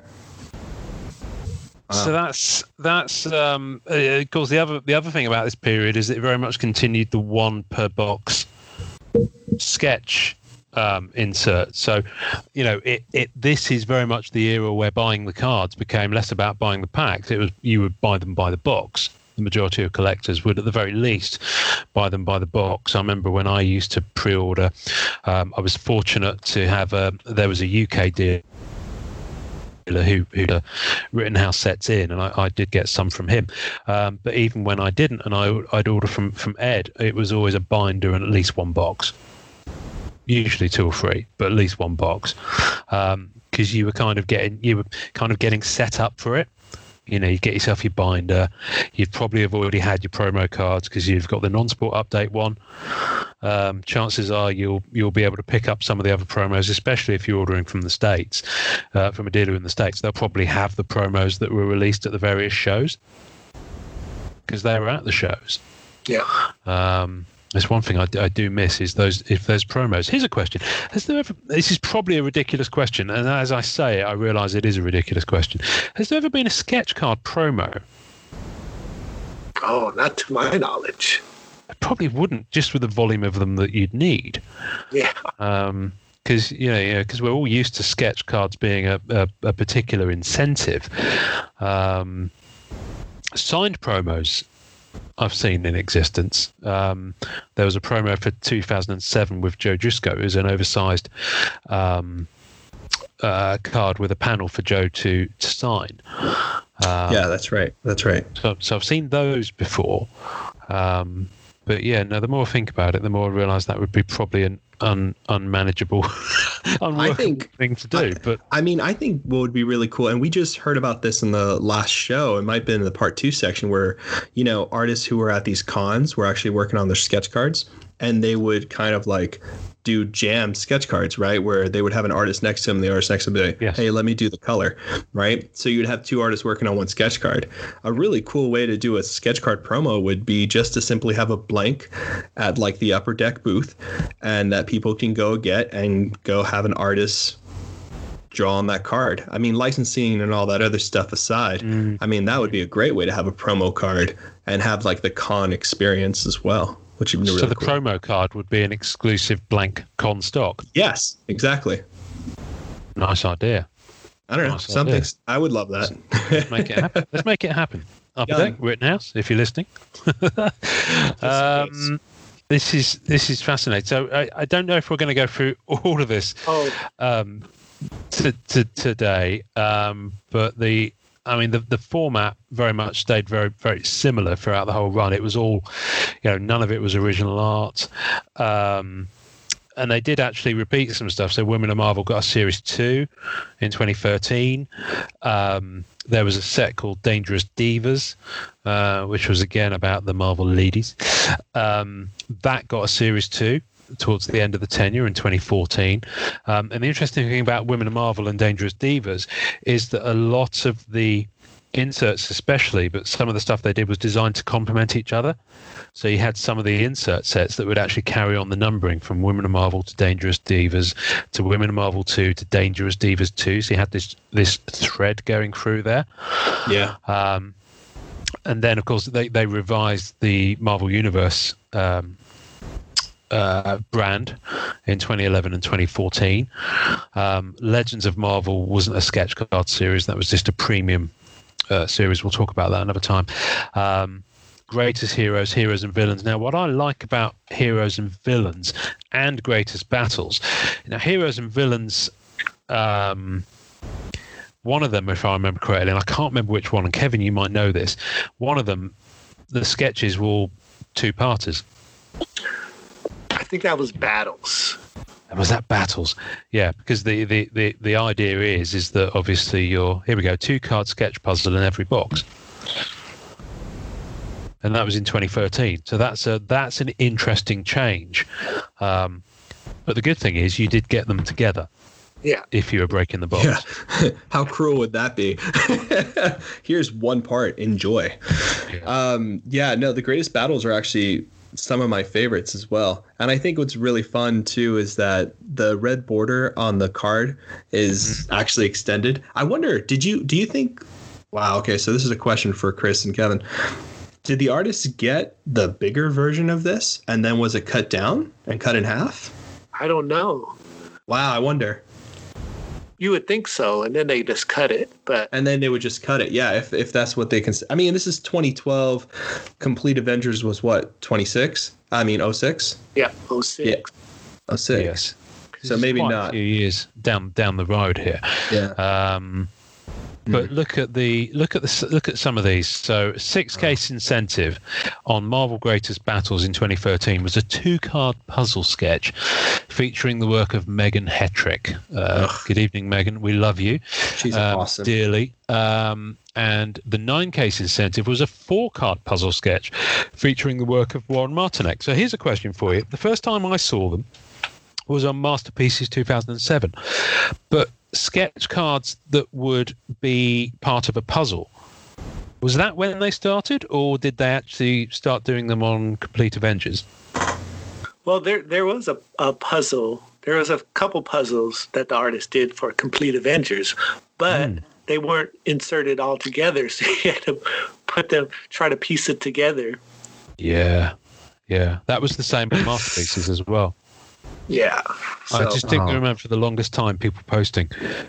Speaker 2: So that's that's um, uh, of course the other the other thing about this period is it very much continued the one per box sketch um, insert. So you know it, it this is very much the era where buying the cards became less about buying the packs. It was you would buy them by the box. The majority of collectors would, at the very least, buy them by the box. I remember when I used to pre-order, um, I was fortunate to have a. There was a UK deal who who uh, Rittenhouse sets in, and I, I did get some from him. Um, but even when I didn't, and I I'd order from from Ed, it was always a binder and at least one box. Usually two or three, but at least one box, because you were kind of getting you were kind of getting set up for it. You know, you get yourself your binder. You'd probably have already had your promo cards because you've got the non-sport update one. Um, chances are you'll you'll be able to pick up some of the other promos, especially if you're ordering from the states, uh, from a dealer in the states. They'll probably have the promos that were released at the various shows because they were at the shows.
Speaker 5: yeah
Speaker 2: Um, there's one thing I, I do miss is those if there's promos. Here's a question: Has there ever? This is probably a ridiculous question, and as I say it, I realise it is a ridiculous question. Has there ever been a sketch card promo?
Speaker 5: oh not to my knowledge
Speaker 2: It probably wouldn't, just with the volume of them that you'd need.
Speaker 5: yeah Um,
Speaker 2: because you know because we're all used to sketch cards being a, a, a particular incentive. Um, signed promos I've seen in existence. Um, there was a promo for 2007 with Joe Driscoll, who's an oversized um, uh, card with a panel for Joe to to sign. Um,
Speaker 3: yeah, that's right. That's right.
Speaker 2: So, so I've seen those before. Um, but yeah, no. The more I think about it, the more I realise that would be probably an un, unmanageable, unworkable
Speaker 3: think-
Speaker 2: thing to do. but
Speaker 3: I mean, I think what would be really cool, and we just heard about this in the last show. It might have been in the part two section where, you know, artists who were at these cons were actually working on their sketch cards, and they would kind of like do jam sketch cards, right? Where they would have an artist next to them, the artist next to them, be like,
Speaker 2: Yes.
Speaker 3: "Hey, let me do the color," right? So you'd have two artists working on one sketch card. A really cool way to do a sketch card promo would be just to simply have a blank at like the upper deck booth, and that people can go get and go have an artist draw on that card. I mean, licensing and all that other stuff aside, mm. I mean, that would be a great way to have a promo card and have like the con experience as well, which would be really
Speaker 2: so the
Speaker 3: cool.
Speaker 2: promo card would be an exclusive blank con stock.
Speaker 3: yes, exactly.
Speaker 2: Nice idea.
Speaker 3: I don't know.
Speaker 2: Nice
Speaker 3: Something. I would love that.
Speaker 2: Let's make it happen. Let's make it happen. Up
Speaker 3: Yeah.
Speaker 2: there, Rittenhouse, if you're listening. um, this is this is fascinating. So I, I don't know if we're going to go through all of this
Speaker 5: Oh,
Speaker 2: um, to, to, today, um, but the I mean the the format very much stayed very very similar throughout the whole run. It was all, you know, none of it was original art. Um, and they did actually repeat some stuff. So Women of Marvel got a series two in 2013. Um, there was a set called Dangerous Divas, uh, which was again about the Marvel ladies. Um, that got a series two towards the end of the tenure in 2014. Um, and the interesting thing about Women of Marvel and Dangerous Divas is that a lot of the inserts, especially, but some of the stuff they did was designed to complement each other. So you had some of the insert sets that would actually carry on the numbering from Women of Marvel to Dangerous Divas to Women of Marvel 2 to Dangerous Divas 2. So you had this this thread going through there.
Speaker 3: yeah.
Speaker 2: Um, and then, of course, they, they revised the Marvel Universe um, uh, brand in 2011 and 2014. Um, Legends of Marvel wasn't a sketch card series, that was just a premium uh, series. We'll talk about that another time. Um, Greatest Heroes, Heroes and Villains. Now, what I like about Heroes and Villains and Greatest Battles, now, Heroes and Villains. Um, one of them, if I remember correctly, and I can't remember which one, and Kevin, you might know this. One of them, the sketches were all two parters.
Speaker 5: I think that was battles.
Speaker 2: Was that battles? Yeah, because the, the, the, the idea is is that obviously you're here we go two card sketch puzzle in every box, and that was in 2013. So that's a that's an interesting change. Um, but the good thing is you did get them together
Speaker 5: Yeah.
Speaker 2: if you were breaking the box.
Speaker 3: Yeah. How cruel would that be? Here's one part. Enjoy.
Speaker 2: Yeah.
Speaker 3: Um, yeah, no, the greatest battles are actually some of my favorites as well. And I think what's really fun too is that the red border on the card is mm-hmm. actually extended. I wonder, did you do you think Wow, okay, so this is a question for Chris and Kevin. Did the artists get the bigger version of this and then was it cut down and cut in half?
Speaker 5: I don't know.
Speaker 3: Wow, I wonder.
Speaker 5: You would think so, and then they just cut it. But
Speaker 3: and then they would just cut it. Yeah, if if that's what they can. I mean, this is 2012. Complete Avengers was what 26. I mean 06.
Speaker 5: yeah, 06.
Speaker 3: Yeah. 06.
Speaker 2: Yes.
Speaker 3: So maybe
Speaker 2: quite
Speaker 3: not.
Speaker 2: A few years down down the road here.
Speaker 3: Yeah.
Speaker 2: Um, but look at the look at the look at some of these. So six case incentive on Marvel Greatest Battles in 2013 was a two card puzzle sketch featuring the work of Megan Hetrick. Uh, good evening, Megan. We love you
Speaker 3: She's
Speaker 2: um,
Speaker 3: awesome.
Speaker 2: dearly. Um, and the nine case incentive was a four card puzzle sketch featuring the work of Warren Martineck. So here's a question for you. The first time I saw them was on Masterpieces 2007. But sketch cards that would be part of a puzzle, was that when they started, or did they actually start doing them on Complete Avengers?
Speaker 5: Well, there there was a, a puzzle. There was a couple puzzles that the artist did for Complete Avengers, but
Speaker 2: Hmm.
Speaker 5: they weren't inserted all together. So you had to put them, try to piece it together.
Speaker 2: Yeah. Yeah. That was the same with Masterpieces as well.
Speaker 5: Yeah.
Speaker 2: I just didn't
Speaker 3: Oh.
Speaker 2: Um, remember for the longest time people posting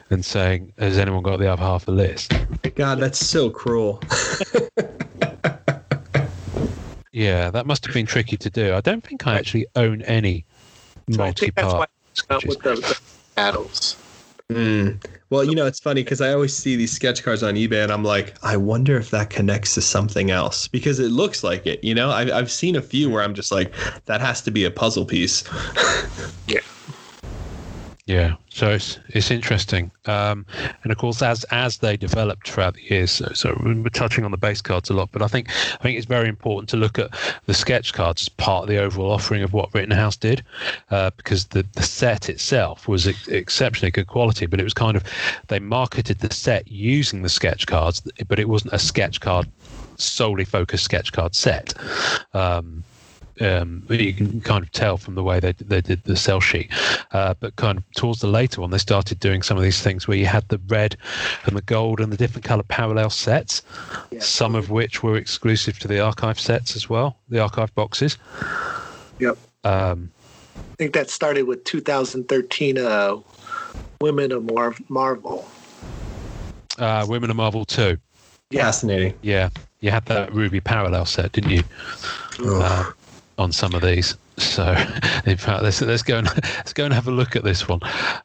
Speaker 2: and saying, Has anyone got the other half of the list?
Speaker 3: God, that's so cruel.
Speaker 2: Yeah, that must have been tricky to do. I don't think I actually own any
Speaker 5: So I think that's why
Speaker 2: multi-part.
Speaker 5: it's not with the, the battles.
Speaker 3: Mm. Well, you know, it's funny because I always see these sketch cards on eBay and I'm like, I wonder if that connects to something else because it looks like it. You know, I've, I've seen a few where I'm just like, that has to be a puzzle piece.
Speaker 2: Yeah, so it's it's interesting, um, and of course, as as they developed throughout the years, so, so we're touching on the base cards a lot, but I think I think it's very important to look at the sketch cards as part of the overall offering of what Rittenhouse did, uh, because the the set itself was ex- exceptionally good quality, but it was kind of they marketed the set using the sketch cards, but it wasn't a sketch card solely focused sketch card set. Um, um, you can kind of tell from the way they they did the sell sheet. Uh, but kind of towards the later one, they started doing some of these things where you had the red and the gold and the different color parallel sets,
Speaker 5: Yeah.
Speaker 2: some of which were exclusive to the archive sets as well, the archive boxes.
Speaker 5: Yep.
Speaker 2: Um,
Speaker 5: I think that started with 2013 uh, Women of Mar- Marvel.
Speaker 2: uh, Women of Marvel 2.
Speaker 3: Fascinating.
Speaker 2: Yeah, you had that Ruby parallel set, didn't you? Uh, on some of these. So, in fact, let's let's go and let's go and have a look at this one.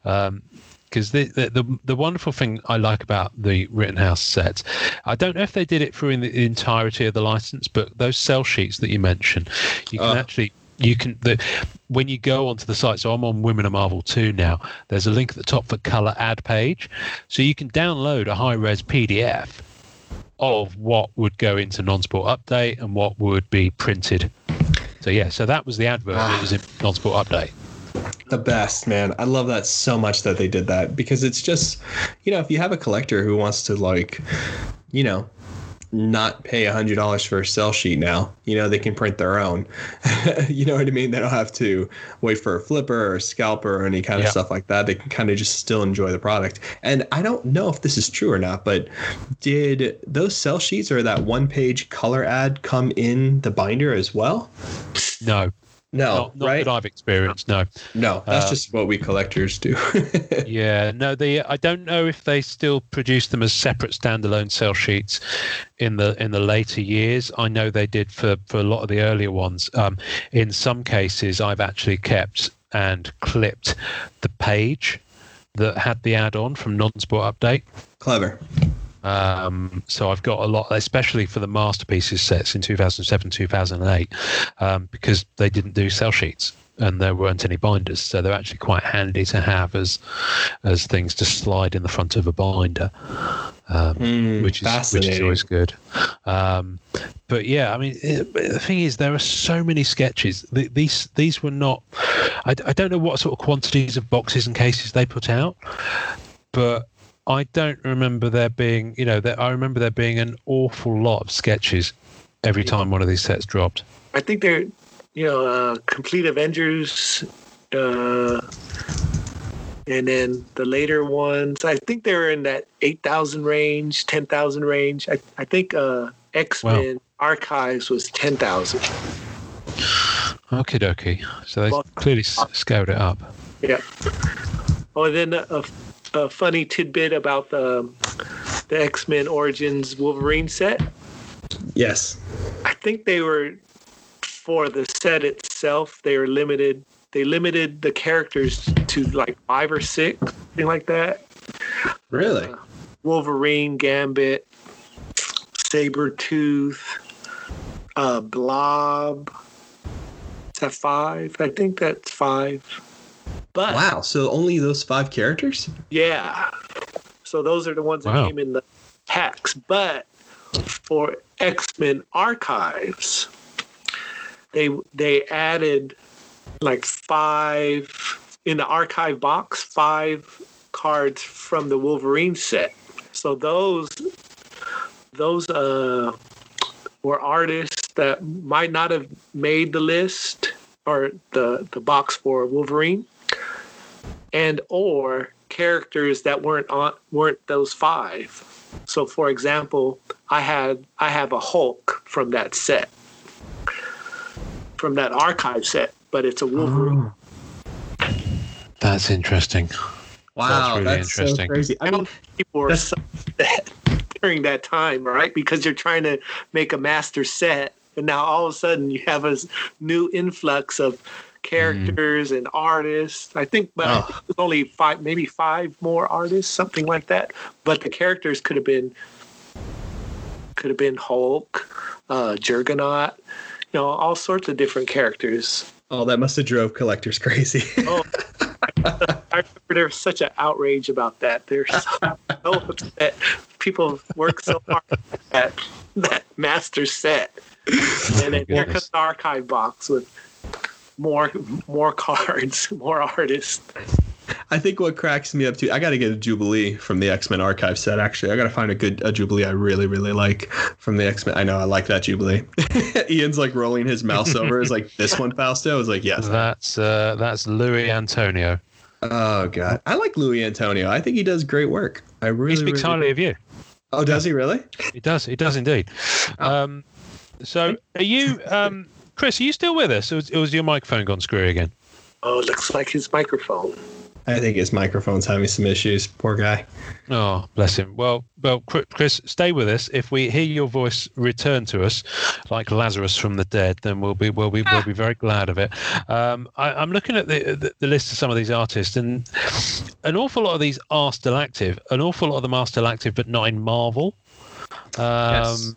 Speaker 2: Um, because the, the the the wonderful thing I like about the Rittenhouse set, I don't know if they did it through in the entirety of the license, but those sell sheets that you mentioned, you can
Speaker 3: Oh.
Speaker 2: actually you can the when you go onto the site. So I'm on Women of Marvel two now. There's a link at the top for color ad page, so you can download a high res PDF of what would go into non-sport update and what would be printed. So yeah, so that was the advert that was in ah. non-sport update.
Speaker 3: The best, man. I love that so much that they did that because it's just, you know, if you have a collector who wants to like, you know, not pay a hundred dollars for a sell sheet now, you know, they can print their own. you know what I mean? They don't have to wait for a flipper or a scalper or any kind of stuff like that. They can kind of just still enjoy the product. And I don't know if this is true or not, but did those sell sheets or that one page color ad come in the binder as well?
Speaker 2: No,
Speaker 3: No,
Speaker 2: not, not
Speaker 3: right?
Speaker 2: that I've experienced. No.
Speaker 3: No, that's
Speaker 2: Uh,
Speaker 3: just what we collectors do.
Speaker 2: Yeah, no. The I don't know if they still produce them as separate standalone sell sheets in the in the later years. I know they did for for a lot of the earlier ones. Um, in some cases, I've actually kept and clipped the page that had the add-on from non-sport update.
Speaker 3: Clever.
Speaker 2: Um, so I've got a lot, especially for the masterpieces sets in 2007, 2008, um, because they didn't do sell sheets and there weren't any binders. So they're actually quite handy to have as as things to slide in the front of a binder, um,
Speaker 3: Mm,
Speaker 2: which is which is always good. Um, but yeah, I mean, it, the thing is, there are so many sketches. The, these these were not. I, I don't know what sort of quantities of boxes and cases they put out, but I don't remember there being, you know, there, I remember there being an awful lot of sketches every time one of these sets dropped.
Speaker 5: I think they're, you know, uh, complete Avengers, uh, and then the later ones. I think they were in that eight thousand range, ten thousand range. I, I think uh, X Men Archives was ten thousand.
Speaker 2: Okie dokie. So they
Speaker 5: Well-
Speaker 2: clearly s- scaled it up.
Speaker 5: Yeah. Oh, and then a, a funny tidbit about the the X Men Origins Wolverine set.
Speaker 3: Yes.
Speaker 5: I think they were for the set itself. They were limited. They limited the characters to like five or six, something like that.
Speaker 3: Really?
Speaker 5: Uh, Wolverine, Gambit, Sabretooth, uh, Blob. Is that five? I think that's five. But
Speaker 3: Wow. So only those five characters?
Speaker 5: yeah. So those are the ones that came in the packs. But for X Men Archives, they they added like five in the archive box, five cards from the Wolverine set. So those those uh were artists that might not have made the list or the the box for Wolverine and or characters that weren't on weren't those five. So for example, I had I have a Hulk from that set. From that archive set, but it's a Wolverine. Oh.
Speaker 2: That's interesting.
Speaker 3: Wow.
Speaker 2: really
Speaker 3: That's, so
Speaker 2: interesting.
Speaker 3: crazy. I mean,
Speaker 5: People were so upset during that time, right? Because you're trying to make a master set and now all of a sudden you have a new influx of characters mm. and artists. I think, but oh. I think there's only five, maybe five more artists, something like that. But the characters could have been could have been Hulk, uh, Juggernaut, you know, all sorts of different characters.
Speaker 3: Oh, that must have drove collectors crazy. oh,
Speaker 5: I remember there was such an outrage about that. There's so, so upset. People work so hard at that master set, and then here comes the archive box with more more cards, more artists.
Speaker 3: I think what cracks me up too, I got to get a Jubilee from the X Men archive set. Actually, I got to find a good a Jubilee I really really like from the X Men. I know I like that Jubilee. Ian's like rolling his mouse over. Is like this one, Fausto. I was like, yes.
Speaker 2: That's uh, that's Louis Antonio.
Speaker 3: Oh god, I like Louis Antonio. I think he does great work. I really
Speaker 2: he speaks
Speaker 3: really
Speaker 2: highly of you.
Speaker 3: Oh, does he really?
Speaker 2: He does. He does indeed. Oh. Um, so, are you, um, Chris? Are you still with us, or was, or was your microphone gone screwy again?
Speaker 5: Oh, it looks like his microphone.
Speaker 3: I think his microphone's having some issues. Poor guy.
Speaker 2: Oh, bless him. Well, well, Chris, stay with us. If we hear your voice return to us, like Lazarus from the dead, then we'll be we'll be we'll be very glad of it. Um, I, am looking at the, the, the list of some of these artists, and an awful lot of these are still active. An awful lot of them are still active, but not in Marvel. Um, yes.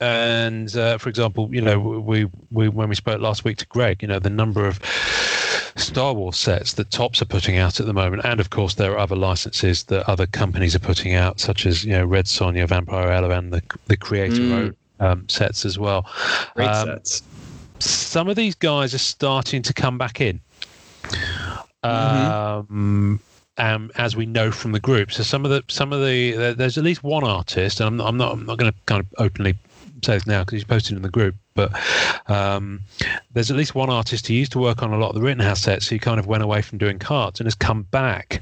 Speaker 2: And uh, for example, you know, we we when we spoke last week to Greg, you know, the number of Star Wars sets that Topps are putting out at the moment, and of course there are other licenses that other companies are putting out, such as you know Red Sonja, Vampirella, and the the Creator mm. um, sets as well.
Speaker 3: Great um, sets.
Speaker 2: Some of these guys are starting to come back in. Mm-hmm. Um, um, as we know from the group. So some of the some of the there's at least one artist, and I'm, I'm not I'm not going to kind of openly say this now because he's posted in the group, but um, there's at least one artist who used to work on a lot of the Rittenhouse sets who kind of went away from doing cards and has come back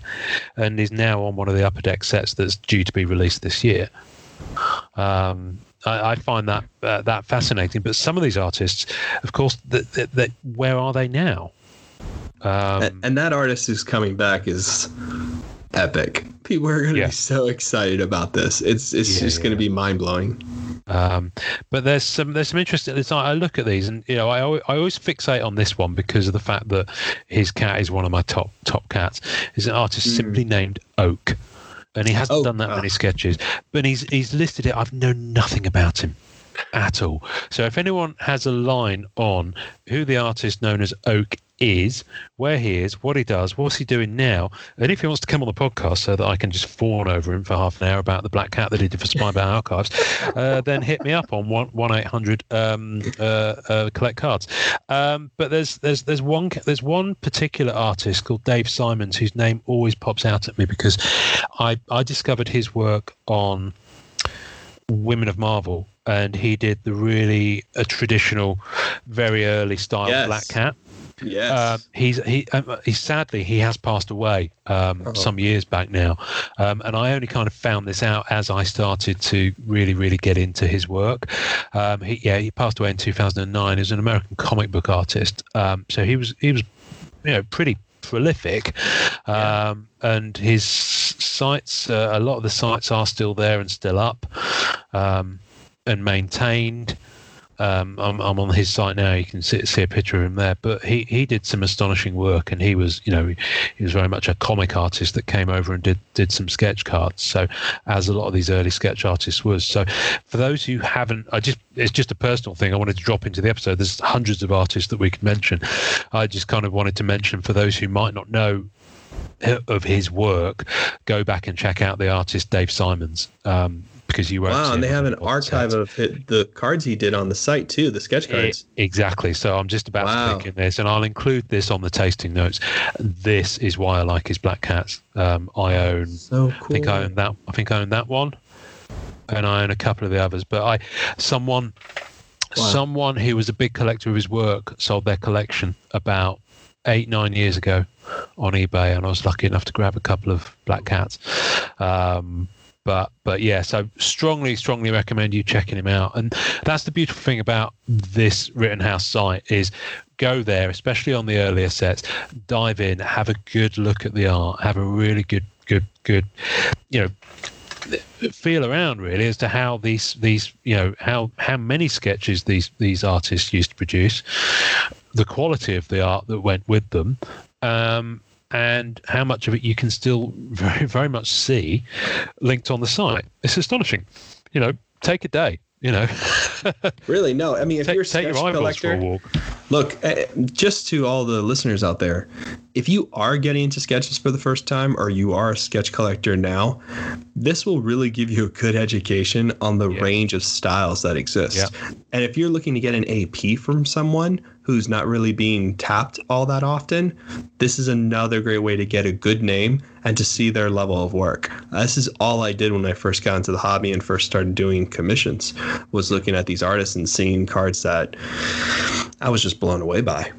Speaker 2: and is now on one of the upper deck sets that's due to be released this year. Um, I, I, find that uh, that fascinating. But some of these artists, of course, that, that, that where are they now?
Speaker 3: Um, and, and, that artist who's coming back is epic. People are going to yeah. be so excited about this. It's it's yeah, just yeah, going to be mind blowing.
Speaker 2: Um, but there's some there's some interesting. I look at these and you know I I always fixate on this one because of the fact that his cat is one of my top top cats. Is an artist mm. simply named Oak, and he hasn't oh, done that many sketches. But he's he's listed it. I've known nothing about him at all. So if anyone has a line on who the artist known as Oak is, where he is, what he does, what's he doing now, and if he wants to come on the podcast so that I can just fawn over him for half an hour about the black cat that he did for Spy Archives, uh, then hit me up on one one eight hundred um, uh, uh, collect cards. Um, but there's there's there's one there's one particular artist called Dave Simons whose name always pops out at me because I I discovered his work on Women of Marvel and he did the really a traditional, very early style yes. Black Cat.
Speaker 3: Yes, um,
Speaker 2: he's he um, he sadly he has passed away um, oh. some years back now, um, and I only kind of found this out as I started to really really get into his work. Um, he yeah he passed away in 2009. He's an American comic book artist, um, so he was he was you know pretty prolific. Yeah. Um, and his sites, uh, a lot of the sites are still there and still up. Um, and maintained. Um, I'm, I'm, on his site now. You can see, see, a picture of him there. But he, he did some astonishing work, and he was you know he was very much a comic artist that came over and did did some sketch cards. So as a lot of these early sketch artists was. So for those who haven't, I just it's just a personal thing. I wanted to drop into the episode. There's hundreds of artists that we could mention. I just kind of wanted to mention for those who might not know of his work, go back and check out the artist Dave Simons. Um, because you won't.
Speaker 3: Wow, and they have an archive of the cards he did on the site too, the sketch cards.
Speaker 2: It, exactly. So I'm just about wow. to click in this, and I'll include this on the tasting notes. This is why I like his black cats. Um, I own. So cool. I think I own that. I think I own that one, and I own a couple of the others. But I, someone, wow. someone who was a big collector of his work sold their collection about eight nine years ago on eBay, and I was lucky enough to grab a couple of black cats. Um, but but yeah, so strongly strongly recommend you checking him out. And that's the beautiful thing about this Rittenhouse site is go there, especially on the earlier sets, dive in, have a good look at the art, have a really good good good, you know feel around really as to how these these you know how how many sketches these these artists used to produce, the quality of the art that went with them. Um, and how much of it you can still very very much see linked on the site. It's astonishing. You know, take a day. You know,
Speaker 3: Really? No. I mean, if
Speaker 2: take,
Speaker 3: you're a
Speaker 2: take
Speaker 3: sketch
Speaker 2: your eyeballs for a
Speaker 3: collector,
Speaker 2: walk.
Speaker 3: Look, uh, just to all the listeners out there, if you are getting into sketches for the first time or you are a sketch collector now, this will really give you a good education on the
Speaker 2: Yeah.
Speaker 3: range of styles that exist.
Speaker 2: Yeah.
Speaker 3: And if you're looking to get an AP from someone who's not really being tapped all that often, this is another great way to get a good name and to see their level of work. Uh, this is all I did when I first got into the hobby and first started doing commissions was looking at these artists and seeing cards that I was just blown away by.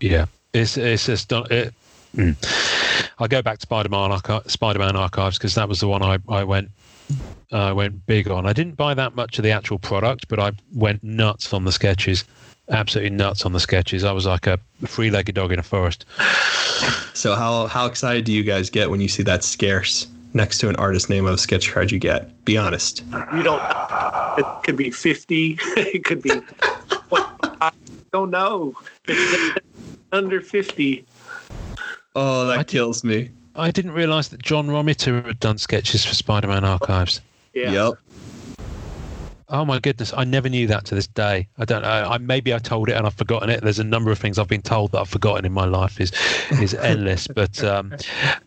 Speaker 2: Yeah, it's it's just not it. Mm. I go back to Spider-Man archi- Spider-Man archives because that was the one I I went I went big on. I didn't buy that much of the actual product, but I went nuts on the sketches. Absolutely nuts on the sketches. I was like a three-legged dog in a forest.
Speaker 3: So how how excited do you guys get when you see that scarce next to an artist name of a sketch card you get? Be honest.
Speaker 5: You don't. It could be fifty. It could be. I don't know. It's under fifty.
Speaker 3: Oh, that
Speaker 2: I
Speaker 3: kills me.
Speaker 2: I didn't realise that John Romita had done sketches for Spider-Man archives.
Speaker 5: Yeah.
Speaker 3: Yep.
Speaker 2: Oh my goodness, I never knew that to this day. I don't know. I maybe I told it and I've forgotten it. There's a number of things I've been told that I've forgotten in my life is is endless. but um,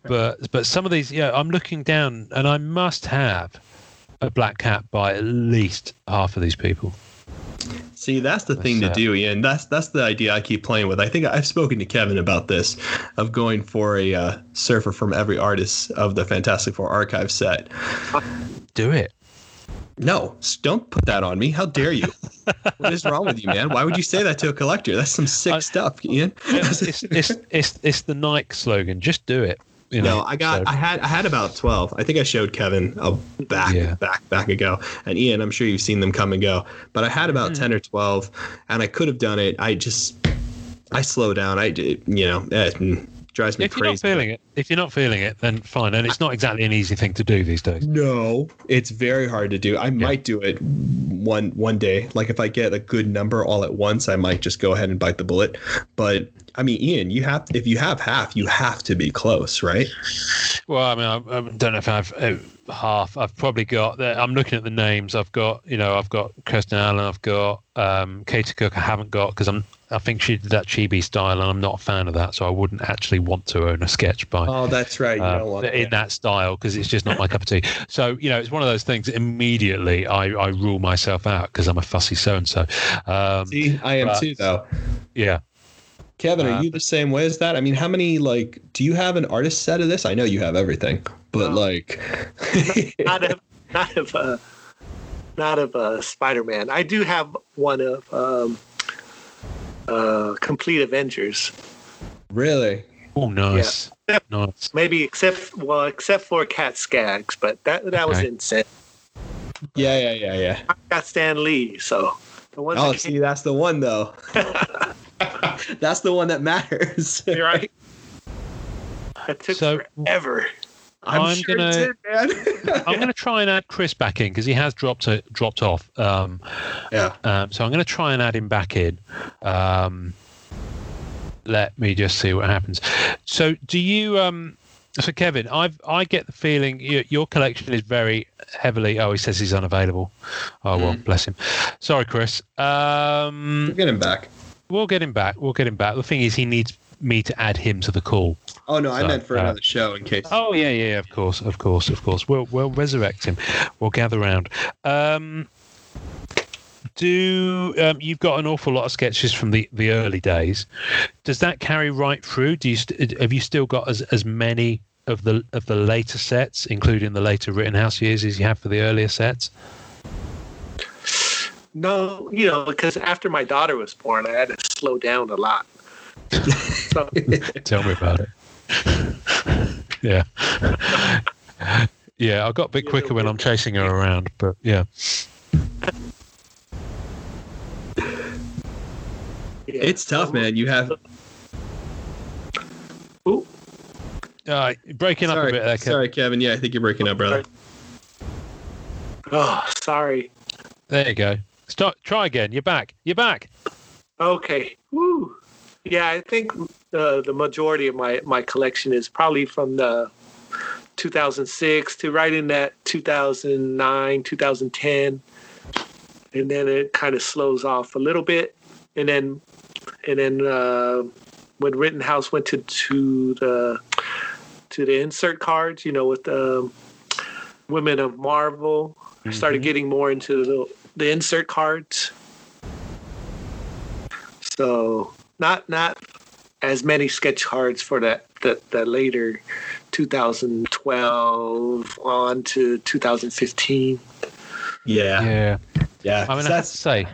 Speaker 2: but but some of these, yeah, I'm looking down and I must have a black cat by at least half of these people.
Speaker 3: See, that's the thing to
Speaker 2: That's, uh,
Speaker 3: do, Ian. That's that's the idea I keep playing with. I think I've spoken to Kevin about this, of going for a uh, surfer from every artist of the Fantastic Four archive set.
Speaker 2: Do it.
Speaker 3: No, don't put that on me. How dare you? what is wrong with you, man? Why would you say that to a collector? That's some sick
Speaker 2: I-
Speaker 3: stuff, Ian.
Speaker 2: It's, it's it's it's the Nike slogan. Just do it. You know,
Speaker 3: No, I got,
Speaker 2: so-
Speaker 3: I had, I had about twelve. I think I showed Kevin a back,
Speaker 2: Yeah.
Speaker 3: back, back ago, and Ian. I'm sure you've seen them come and go, but I had about
Speaker 2: Mm.
Speaker 3: ten or twelve, and I could have done it. I just, I slow down. I, did- you know, it drives me
Speaker 2: if you're not
Speaker 3: crazy.
Speaker 2: feeling it, if you're not feeling it, then fine. And it's not exactly an easy thing to do these days.
Speaker 3: No, it's very hard to do. I might do it one one day. Like if I get a good number all at once, I might just go ahead and bite the bullet. But I mean, Ian, you have if you have half, you have to be close, right?
Speaker 2: Well, I mean, I, I don't know if I've uh, half. I've probably got. That. I'm looking at the names. I've got, you know, I've got Kirsten Allen. I've got um, Katie Cook. I haven't got because I'm. I think she did that chibi style, and I'm not a fan of that. So I wouldn't actually want to own a sketch by
Speaker 3: Oh, that's right. You
Speaker 2: uh,
Speaker 3: don't want
Speaker 2: in that style because it's just not my cup of tea. So you know, it's one of those things. Immediately, I, I rule myself out because I'm a fussy so and so. Um,
Speaker 3: See, I am
Speaker 2: but-
Speaker 3: too, though.
Speaker 2: Yeah,
Speaker 3: Kevin,
Speaker 2: Uh,
Speaker 3: are you the same way as that? I mean, how many like do you have an artist set of this? I know you have everything, but
Speaker 5: No.
Speaker 3: like,
Speaker 5: Not of. Not of. Uh, not of uh, Spider-Man. I do have one of um, uh, Complete Avengers.
Speaker 3: really?
Speaker 2: oh nice, nice.
Speaker 5: Maybe except well, except for Cat Staggs, but that that was insane.
Speaker 3: Yeah, yeah, yeah, yeah.
Speaker 5: I got Stan Lee, so the one
Speaker 3: Oh,
Speaker 5: that
Speaker 3: see, that's the one though. that's the one that matters.
Speaker 5: came, right. That took
Speaker 2: So-
Speaker 5: forever.
Speaker 3: I'm,
Speaker 2: I'm
Speaker 3: sure
Speaker 2: gonna-
Speaker 3: it did, man.
Speaker 2: I'm going to try and add Chris back in because he has dropped a, dropped off. Um,
Speaker 3: yeah.
Speaker 2: Um, so I'm going to try and add him back in. Um, let me just see what happens. So, do you? Um, so, Kevin, I've I get the feeling your, your collection is very heavily. Oh, he says he's unavailable. Oh well, bless him. Sorry, Chris. Um,
Speaker 3: We'll get him back.
Speaker 2: We'll get him back. We'll get him back. The thing is, he needs me to add him to the call.
Speaker 3: Oh no, I meant for
Speaker 2: uh,
Speaker 3: another show in case.
Speaker 2: Oh yeah, yeah, of course, of course, of course. We'll we'll resurrect him. We'll gather round. Um, do um, you've got an awful lot of sketches from the, the early days? Does that carry right through? Do you st- have you still got as, as many of the of the later sets, including the later Rittenhouse years, as you have for the earlier sets?
Speaker 5: No, you know, because after my daughter was born, I had to slow down a lot. so
Speaker 2: Tell me about it. yeah, yeah. I got a bit quicker when I'm chasing her around, but yeah.
Speaker 5: yeah.
Speaker 3: It's tough, man. You have
Speaker 5: Ooh,
Speaker 2: Uh, breaking up a bit there, Kev.
Speaker 3: sorry, Kevin. Yeah, I think you're breaking up, brother.
Speaker 5: Oh, sorry.
Speaker 2: There you go. Start. Try again. You're back. You're back.
Speaker 5: Okay. Woo. Yeah, I think uh, the majority of my, my collection is probably from the 2006 to right in that 2009, 2010. And then it kind of slows off a little bit. And then, and then uh, when Rittenhouse went to, to the to the insert cards, you know, with the Women of Marvel, I started getting more into the, the insert cards. So not not as many sketch cards for that that, that later 2012 on to 2015.
Speaker 3: Yeah, yeah.
Speaker 2: Yeah. I mean, I have to say,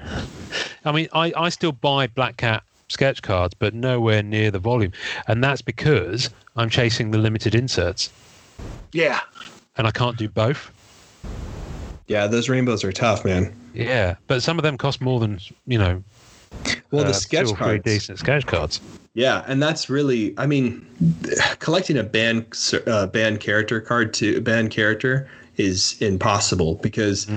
Speaker 2: I mean, I, I still buy Black Cat sketch cards, but nowhere near the volume, and that's because I'm chasing the limited inserts,
Speaker 5: Yeah.
Speaker 2: and I can't do both.
Speaker 3: Yeah, those rainbows are tough, man.
Speaker 2: Yeah, but some of them cost more than you know.
Speaker 3: Well,
Speaker 2: uh,
Speaker 3: the sketch
Speaker 2: or three
Speaker 3: cards.
Speaker 2: decent sketch cards.
Speaker 3: Yeah, and that's really, I mean, collecting a band uh, band character card to band character is impossible because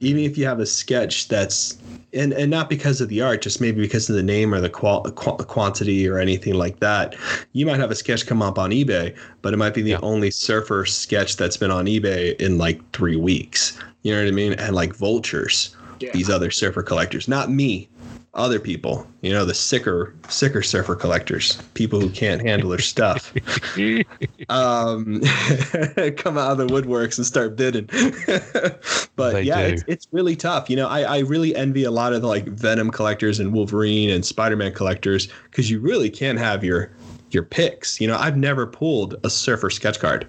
Speaker 3: even if you have a sketch that's and and not because of the art, just maybe because of the name or the qual- qu- quantity or anything like that, you might have a sketch come up on eBay, but it might be the
Speaker 2: Yeah.
Speaker 3: only surfer sketch that's been on eBay in like three weeks. You know what I mean? And like vultures,
Speaker 5: Yeah.
Speaker 3: these other surfer collectors, not me, other people. You know, the sicker, sicker surfer collectors, people who can't handle their stuff um, come out of the woodworks and start bidding. but
Speaker 2: They
Speaker 3: yeah, it's, it's really tough. You know, I, I really envy a lot of the like Venom collectors and Wolverine and Spider-Man collectors because you really can have your your picks. You know, I've never pulled a surfer sketch card.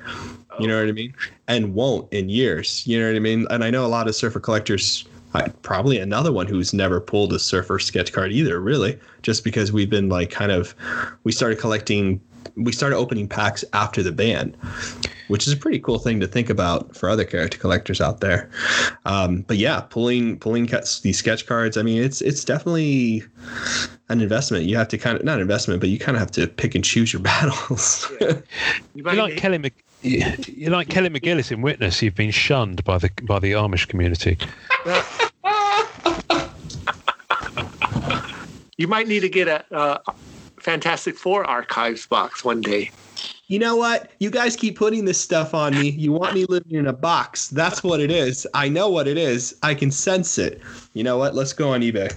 Speaker 3: You know what I mean? And won't in years. You know what I mean? And I know a lot of surfer collectors. I, probably another one who's never pulled a surfer sketch card either, really, just because we've been like kind of, we started collecting, we started opening packs after the ban, which is a pretty cool thing to think about for other character collectors out there. Um, but yeah, pulling pulling cuts, these sketch cards, I mean, it's it's definitely an investment. You have to kind of not an investment, but you kind of have to pick and choose your battles.
Speaker 5: You might
Speaker 2: You're like Kelly. Mc- you're like Kelly McGillis in Witness. You've been shunned by the by the Amish community.
Speaker 5: You might need to get a, a Fantastic Four archives box one day.
Speaker 3: you know what? You guys keep putting this stuff on me. You want me living in a box. That's what it is. I know what it is. I can sense it. You know what? Let's go on eBay.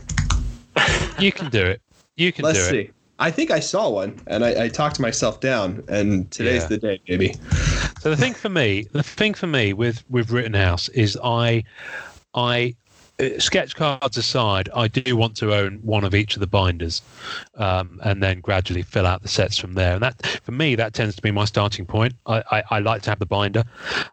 Speaker 2: You can do it. You can
Speaker 3: Let's
Speaker 2: do
Speaker 3: see.
Speaker 2: it.
Speaker 3: I think I saw one and I, I talked myself down, and today's
Speaker 2: Yeah.
Speaker 3: the day, baby.
Speaker 2: So the thing for me, the thing for me with with Rittenhouse is I, I, sketch cards aside, I do want to own one of each of the binders, um, and then gradually fill out the sets from there. And that, for me, that tends to be my starting point. I, I, I like to have the binder,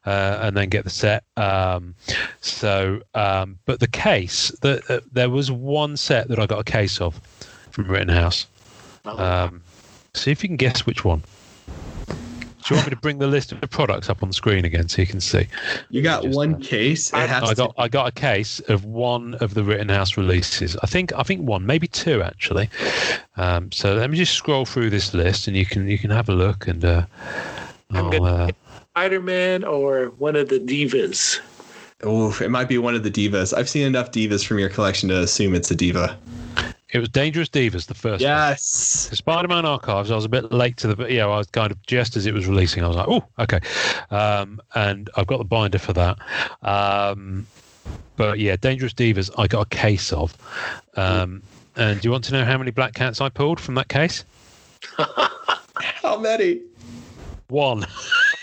Speaker 2: uh, and then get the set. Um, so, um, but the case, the, uh, there was one set that I got a case of from Rittenhouse. Um, see if you can guess which one. Do you want me to bring the list of the products up on the screen again so you can see?
Speaker 3: You got
Speaker 2: Just-
Speaker 3: one case. It
Speaker 5: I-
Speaker 3: has
Speaker 2: I
Speaker 3: to-
Speaker 2: got I got a case of one of the Rittenhouse releases. I think I think one, maybe two actually. Um, so let me just scroll through this list and you can you can have a look and uh,
Speaker 5: I'm
Speaker 2: I'll, uh,
Speaker 5: Spider Man or one of the divas.
Speaker 3: Oof, it might be one of the divas. I've seen enough divas from your collection to assume it's a diva.
Speaker 2: It was Dangerous Divas the first one.
Speaker 3: Yes.
Speaker 2: The Spider-Man Archives. I was a bit late to the, you know, I was kind of just as it was releasing. I was like, oh, okay, um, and I've got the binder for that. Um, but yeah, Dangerous Divas. I got a case of. Um, and do you want to know how many black cats I pulled from that case?
Speaker 3: How many?
Speaker 2: One.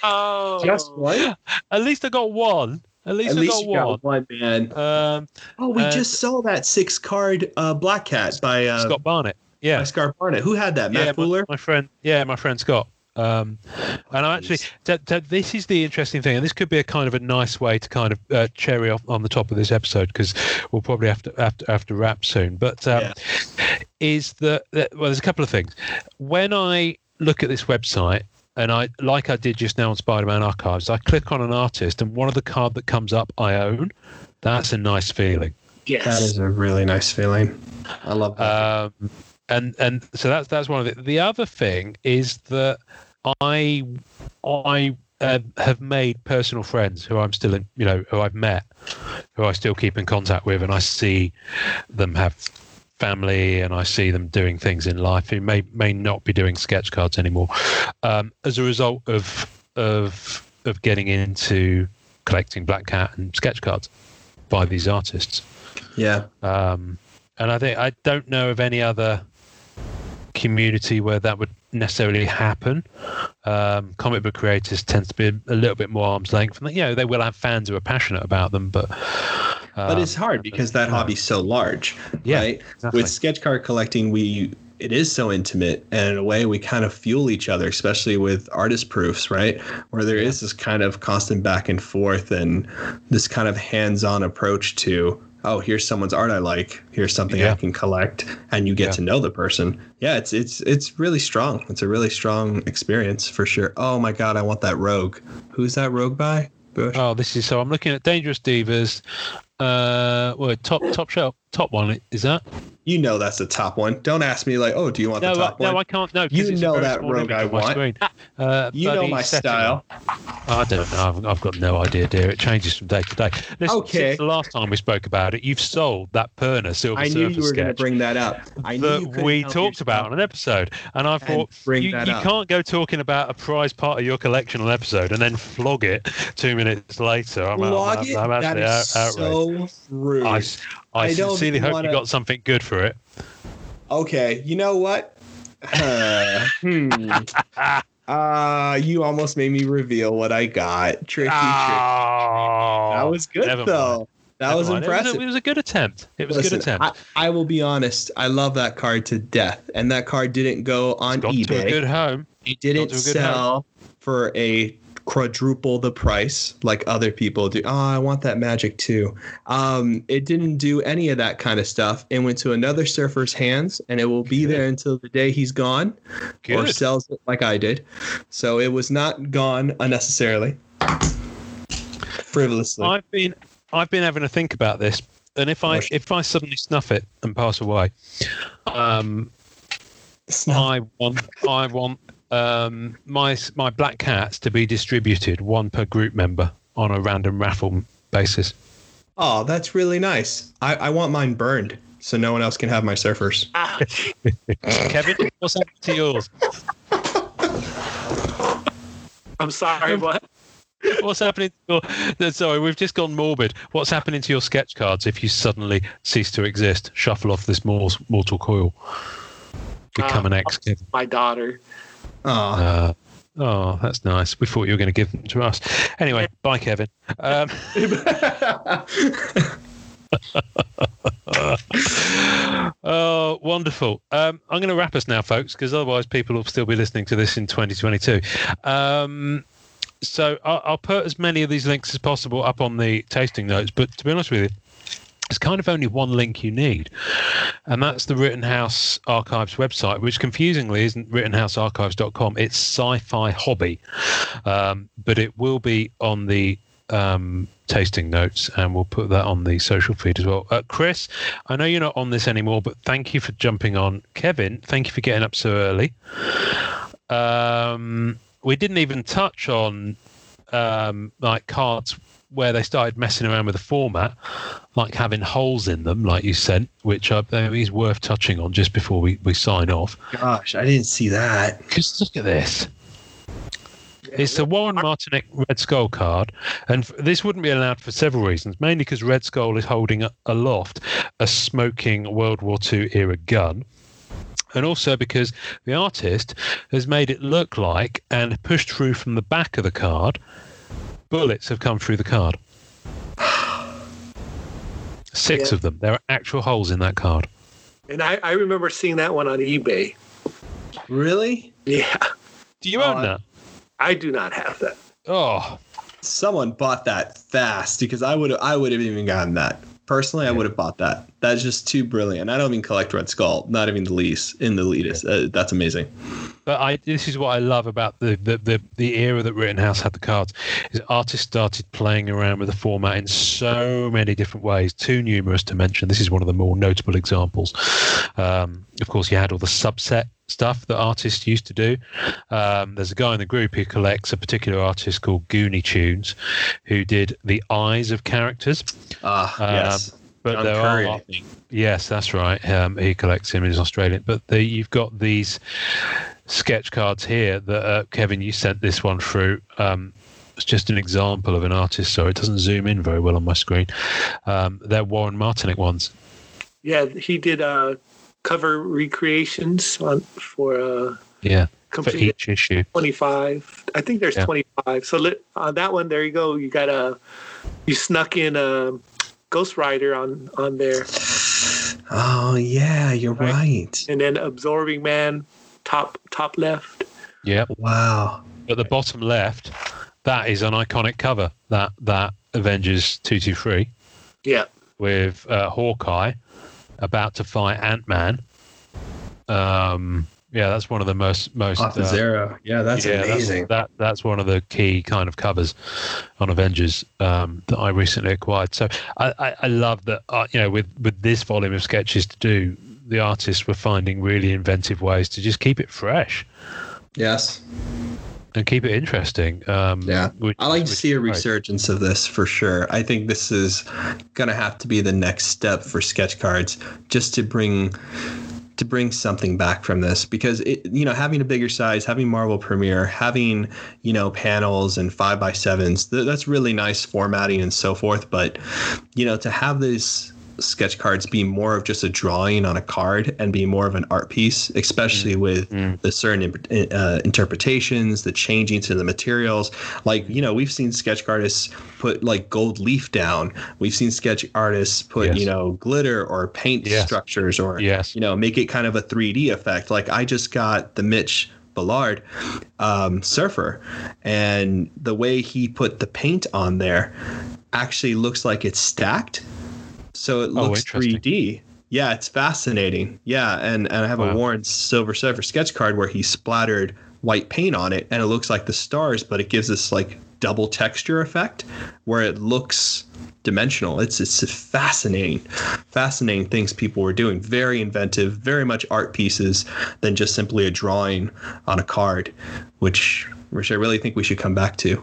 Speaker 5: Oh,
Speaker 3: Just one?
Speaker 2: At least I got one. At least
Speaker 3: At least
Speaker 2: got
Speaker 3: you
Speaker 2: one.
Speaker 3: got one, man.
Speaker 2: Um,
Speaker 3: Oh, we
Speaker 2: uh,
Speaker 3: just saw that six card uh, Black Cat by uh,
Speaker 2: Scott Barnett. Yeah.
Speaker 3: by Scott Barnett. Who had that? Matt
Speaker 2: yeah,
Speaker 3: Fuller?
Speaker 2: my, my friend. Yeah, my friend Scott. Um, and I actually, t- t- this is the interesting thing, and this could be a kind of a nice way to kind of uh, cherry off on the top of this episode because we'll probably have to have to, have to wrap soon. But um, is that, that well, there's a couple of things. When I look at this website, and I like I did just now on Spider-Man Archives, I click on an artist, and one of the card that comes up I own. That's a nice feeling.
Speaker 5: yes.
Speaker 3: That is a really nice feeling. I love that.
Speaker 2: Um, and and so that's that's one of it. The other thing is that I I uh, have made personal friends who I'm still in, you know, who I've met, who I still keep in contact with, and I see them have family and I see them doing things in life who may may not be doing sketch cards anymore um, as a result of of of getting into collecting black cat and sketch cards by these artists.
Speaker 3: Yeah.
Speaker 2: Um, and I think I don't know of any other community where that would necessarily happen. Um, comic book creators tends to be a little bit more arm's length. And, you know, they will have fans who are passionate about them, but
Speaker 3: but it's hard because that hobby's so large,
Speaker 2: Yeah,
Speaker 3: right?
Speaker 2: exactly.
Speaker 3: With sketch card collecting, we it is so intimate, and in a way, we kind of fuel each other, especially with artist proofs, right? Where there is this kind of constant back and forth, and this kind of hands-on approach to. Oh, here's someone's art I like. Here's something
Speaker 2: Yeah.
Speaker 3: I can collect, and you get
Speaker 2: Yeah.
Speaker 3: to know the person. Yeah, it's it's it's really strong. It's a really strong experience for sure. Oh my god, I want that rogue. Who's that rogue by? Bush.
Speaker 2: Oh, this is so. I'm looking at Dangerous Divas. Uh, well, top top shelf, top one is that?
Speaker 3: You know that's the top one. Don't ask me like, oh, do you want
Speaker 2: No,
Speaker 3: the top one?
Speaker 2: no, I can't. No,
Speaker 3: You know that rogue I want.
Speaker 2: Uh,
Speaker 3: You know my style.
Speaker 2: I don't know. I've, got no idea, dear. It changes from day to day. Listen,
Speaker 3: Okay.
Speaker 2: Since the last time we spoke about it, you've sold that Perna Silver
Speaker 3: I knew you were going to bring that up. I knew
Speaker 2: that we talked about on an episode, and I thought
Speaker 3: bring
Speaker 2: you, you can't go talking about a prized part of your collection on an episode and then flog it two minutes later. I'm, I'm, I'm,
Speaker 3: it? That is
Speaker 2: out, outraged.
Speaker 3: so rude.
Speaker 2: I, I,
Speaker 3: I don't
Speaker 2: sincerely hope
Speaker 3: wanna-
Speaker 2: you got something good for it.
Speaker 3: Okay, you know what? Uh, hmm. Uh, you almost made me reveal what I got. Tricky, tricky.
Speaker 2: Oh,
Speaker 3: That was good though.
Speaker 2: mind.
Speaker 3: That
Speaker 2: Never
Speaker 3: was
Speaker 2: mind. It was a-
Speaker 3: impressive.
Speaker 2: It was, a, good attempt. It was a good attempt.
Speaker 3: I, I will be honest. I love that card to death, and that card didn't go on
Speaker 2: It's gone to a
Speaker 3: eBay.
Speaker 2: good home.
Speaker 3: It didn't
Speaker 2: to a good
Speaker 3: sell for a quadruple the price like other people do. Oh, I want that magic too. Um, it didn't do any of that kind of stuff. It went to another surfer's hands, and it will be
Speaker 2: Good.
Speaker 3: there until the day he's gone or sells it like I did. So it was not gone unnecessarily, frivolously.
Speaker 2: I've been I've been having to think about this, and if I if I suddenly snuff it and pass away, um, I want I want um my my black cats to be distributed one per group member on a random raffle basis.
Speaker 3: oh, that's really nice. I, I want mine burned so no one else can have my surfers.
Speaker 5: Ouch.
Speaker 2: Kevin, what's happened to yours?
Speaker 5: I'm sorry, what?
Speaker 2: What's happening? To your, sorry, we've just gone morbid. What's happening to your sketch cards if you suddenly cease to exist? Shuffle off this mortal coil. Become
Speaker 5: Uh,
Speaker 2: an ex Kevin.
Speaker 5: My daughter.
Speaker 3: Oh,
Speaker 2: Uh, oh, that's nice. We thought you were going to give them to us. Anyway, bye, Kevin. Um, oh, wonderful. Um, I'm going to wrap us now, folks, because otherwise people will still be listening to this in 2022. Um, so I'll, I'll put as many of these links as possible up on the tasting notes. But to be honest with you, there's kind of only one link you need, and that's the Rittenhouse Archives website, which confusingly isn't RittenhouseArchives.com. It's Sci-Fi Hobby, um, but it will be on the um, tasting notes, and we'll put that on the social feed as well. Uh, Chris, I know you're not on this anymore, but thank you for jumping on. Kevin, thank you for getting up so early. Um, we didn't even touch on um, like cards where they started messing around with the format, like having holes in them, like you said, which I, is worth touching on just before we, we sign off.
Speaker 3: gosh, I didn't see that.
Speaker 2: Because look at this. It's the Warren Martineck Red Skull card, and this wouldn't be allowed for several reasons. Mainly because Red Skull is holding aloft a smoking World War II era gun, and also because the artist has made it look like and pushed through from the back of the card, bullets have come through the card. Six
Speaker 5: Yeah.
Speaker 2: of them. There are actual holes in that card.
Speaker 5: And I, I remember seeing that one on eBay.
Speaker 3: Really?
Speaker 5: Yeah.
Speaker 2: Do you own
Speaker 3: I-
Speaker 2: that?
Speaker 5: I do not have that.
Speaker 2: Oh,
Speaker 3: Someone bought that fast because I would I would have even gotten that. Personally, I would have bought that. That's just too brilliant. I don't even collect Red Skull, not even the least in the least. Uh, that's amazing.
Speaker 2: But I this is what I love about the, the, the, the era that Rittenhouse had the cards is artists started playing around with the format in so many different ways, too numerous to mention. This is one of the more notable examples. Um, of course, you had all the subset stuff that artists used to do. Um, there's a guy in the group who collects a particular artist called Goonie Tunes, who did the eyes of characters.
Speaker 3: Ah,
Speaker 2: Um,
Speaker 3: yes.
Speaker 2: But
Speaker 3: John
Speaker 2: there
Speaker 3: Curry,
Speaker 2: are, yes, that's right. Um, he collects him. He's Australian. But the, you've got these sketch cards here that uh, Kevin, you sent this one through. Um, it's just an example of an artist, so it doesn't zoom in very well on my screen. Um, they're Warren Martineck ones.
Speaker 5: Yeah, he did uh, cover recreations on for uh,
Speaker 2: Yeah, for each issue.
Speaker 5: 25. I think there's
Speaker 2: Yeah.
Speaker 5: 25. So li- on that one, there you go. You got a you snuck in a Ghost Rider on on there,
Speaker 3: Oh yeah, you're
Speaker 5: Right.
Speaker 3: right.
Speaker 5: and then Absorbing Man top top left.
Speaker 2: Yeah.
Speaker 3: Wow.
Speaker 2: At the bottom left, that is an iconic cover. That that Avengers two two three
Speaker 5: Yeah,
Speaker 2: with uh, Hawkeye about to fight Ant Man. Um, yeah, that's one of the most most.
Speaker 3: Off the
Speaker 2: uh,
Speaker 3: Zero. Yeah, that's
Speaker 2: yeah,
Speaker 3: amazing.
Speaker 2: that that's one of the key kind of covers on Avengers um, that I recently acquired. So I, I, I love that. Uh, you know, with with this volume of sketches to do, the artists were finding really inventive ways to just keep it fresh
Speaker 3: yes.
Speaker 2: and keep it interesting. Um,
Speaker 3: Yeah.
Speaker 2: which-
Speaker 3: I like to see a
Speaker 2: great.
Speaker 3: resurgence of this for sure. I think this is going to have to be the next step for sketch cards just to bring to bring something back from this because it you know having a bigger size having marvel premiere having you know panels and five by sevens th- that's really nice formatting and so forth but you know to have these sketch cards be more of just a drawing on a card and be more of an art piece especially with the certain uh, interpretations the changing to the materials like you know we've seen sketch artists put like gold leaf down we've seen sketch artists put
Speaker 2: Yes.
Speaker 3: you know glitter or paint
Speaker 2: Yes.
Speaker 3: structures or
Speaker 2: Yes.
Speaker 3: you know make it kind of a 3d effect like i just got the mitch Ballard um, surfer, and the way he put the paint on there actually looks like it's stacked, so it
Speaker 2: Oh,
Speaker 3: looks
Speaker 2: interesting.
Speaker 3: 3D. Yeah, it's fascinating. Yeah, and and I have
Speaker 2: Wow.
Speaker 3: a Warren Silver Surfer sketch card where he splattered white paint on it, and it looks like the stars, but it gives this like double texture effect where it looks dimensional. It's it's fascinating, fascinating things people were doing. Very inventive, very much art pieces than just simply a drawing on a card, which which I really think we should come back to.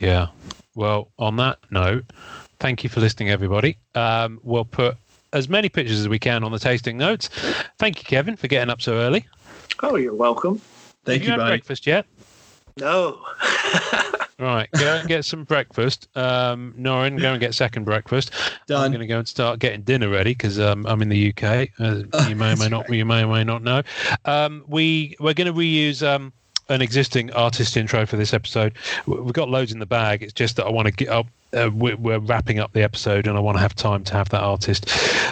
Speaker 2: Yeah. Well, on that note, thank you for listening, everybody. Um, we'll put as many pictures as we can on the tasting notes. Thank you, Kevin, for getting up so early.
Speaker 5: Oh, you're welcome.
Speaker 3: Thank
Speaker 2: Have
Speaker 3: you,
Speaker 2: had breakfast yet?
Speaker 5: No.
Speaker 2: Right, go and get some breakfast. Um, Norrin, go and get second breakfast.
Speaker 3: Done.
Speaker 2: I'm going to go and start getting dinner ready because um, I'm in the UK. Uh, you may or may not, you may or may not know. Um, we we're going to reuse um, an existing artist intro for this episode. We've got loads in the bag. It's just that I want to get up. Uh, we're, we're wrapping up the episode, and I want to have time to have that artist.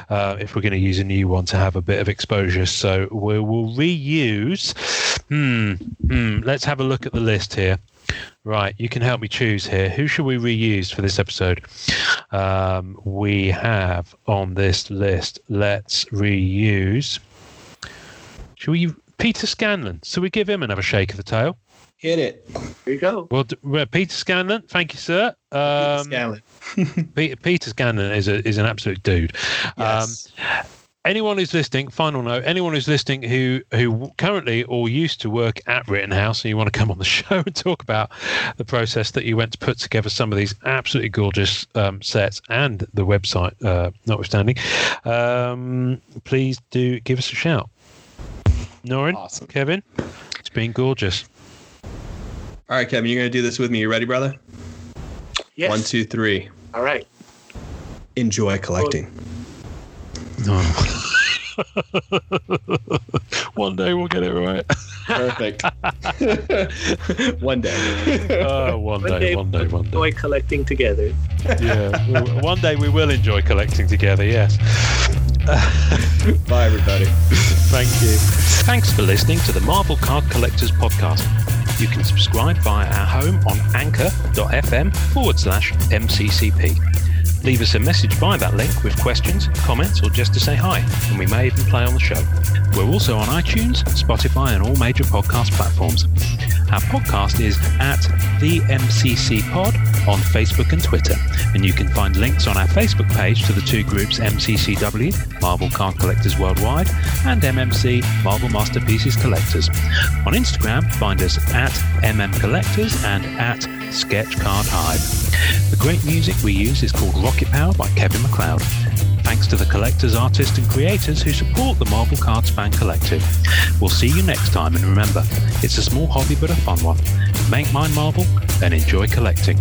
Speaker 2: Uh, if we're going to use a new one to have a bit of exposure, so we will reuse. Hmm. Hmm. Let's have a look at the list here. Right, you can help me choose here. Who should we reuse for this episode? Um, we have on this list. Let's reuse. Should we Peter Scanlon? So we give him another shake of the tail.
Speaker 3: Hit it.
Speaker 5: Here you go.
Speaker 2: Well, Peter Scanlon, thank you, sir. Um,
Speaker 3: Scanlon.
Speaker 2: Peter, Peter Scanlon is a is an absolute dude.
Speaker 3: Yes.
Speaker 2: Um, anyone who's listening, final note, anyone who's listening who who currently or used to work at Rittenhouse and you want to come on the show and talk about the process that you went to put together some of these absolutely gorgeous um, sets and the website uh, notwithstanding, um, please do give us a shout. Norrin,
Speaker 3: Awesome.
Speaker 2: Kevin, it's been gorgeous.
Speaker 3: All right, Kevin, you're gonna do this with me. You ready, brother?
Speaker 5: Yes.
Speaker 3: One, two, three.
Speaker 5: All right.
Speaker 3: Enjoy collecting. Oh.
Speaker 2: One day we'll get it right.
Speaker 3: Perfect. One day.
Speaker 2: Oh, one
Speaker 5: One
Speaker 2: day,
Speaker 5: day
Speaker 2: one day, one day.
Speaker 5: Enjoy collecting together.
Speaker 2: Yeah, we- one day we will enjoy collecting together. Yes.
Speaker 3: Bye, everybody.
Speaker 2: Thank you. Thanks for listening to the Marvel Card Collectors Podcast. You can subscribe via our home on anchor.fm forward slash MCCP. Leave us a message via that link with questions, comments, or just to say hi, and we may even play on the show. We're also on iTunes, Spotify, and all major podcast platforms. Our podcast is at the MCC Pod on Facebook and Twitter, and you can find links on our Facebook page to the two groups MCCW, Marvel Card Collectors Worldwide, and MMC, Marvel Masterpieces Collectors. On Instagram, find us at MM Collectors and at Sketch Card Hive. The great music we use is called Rocket Power by Kevin MacLeod. Thanks to the collectors, artists, and creators who support the Marvel Cards Fan Collective. We'll see you next time, and remember, it's a small hobby but a fun one. Make mine Marvel and enjoy collecting.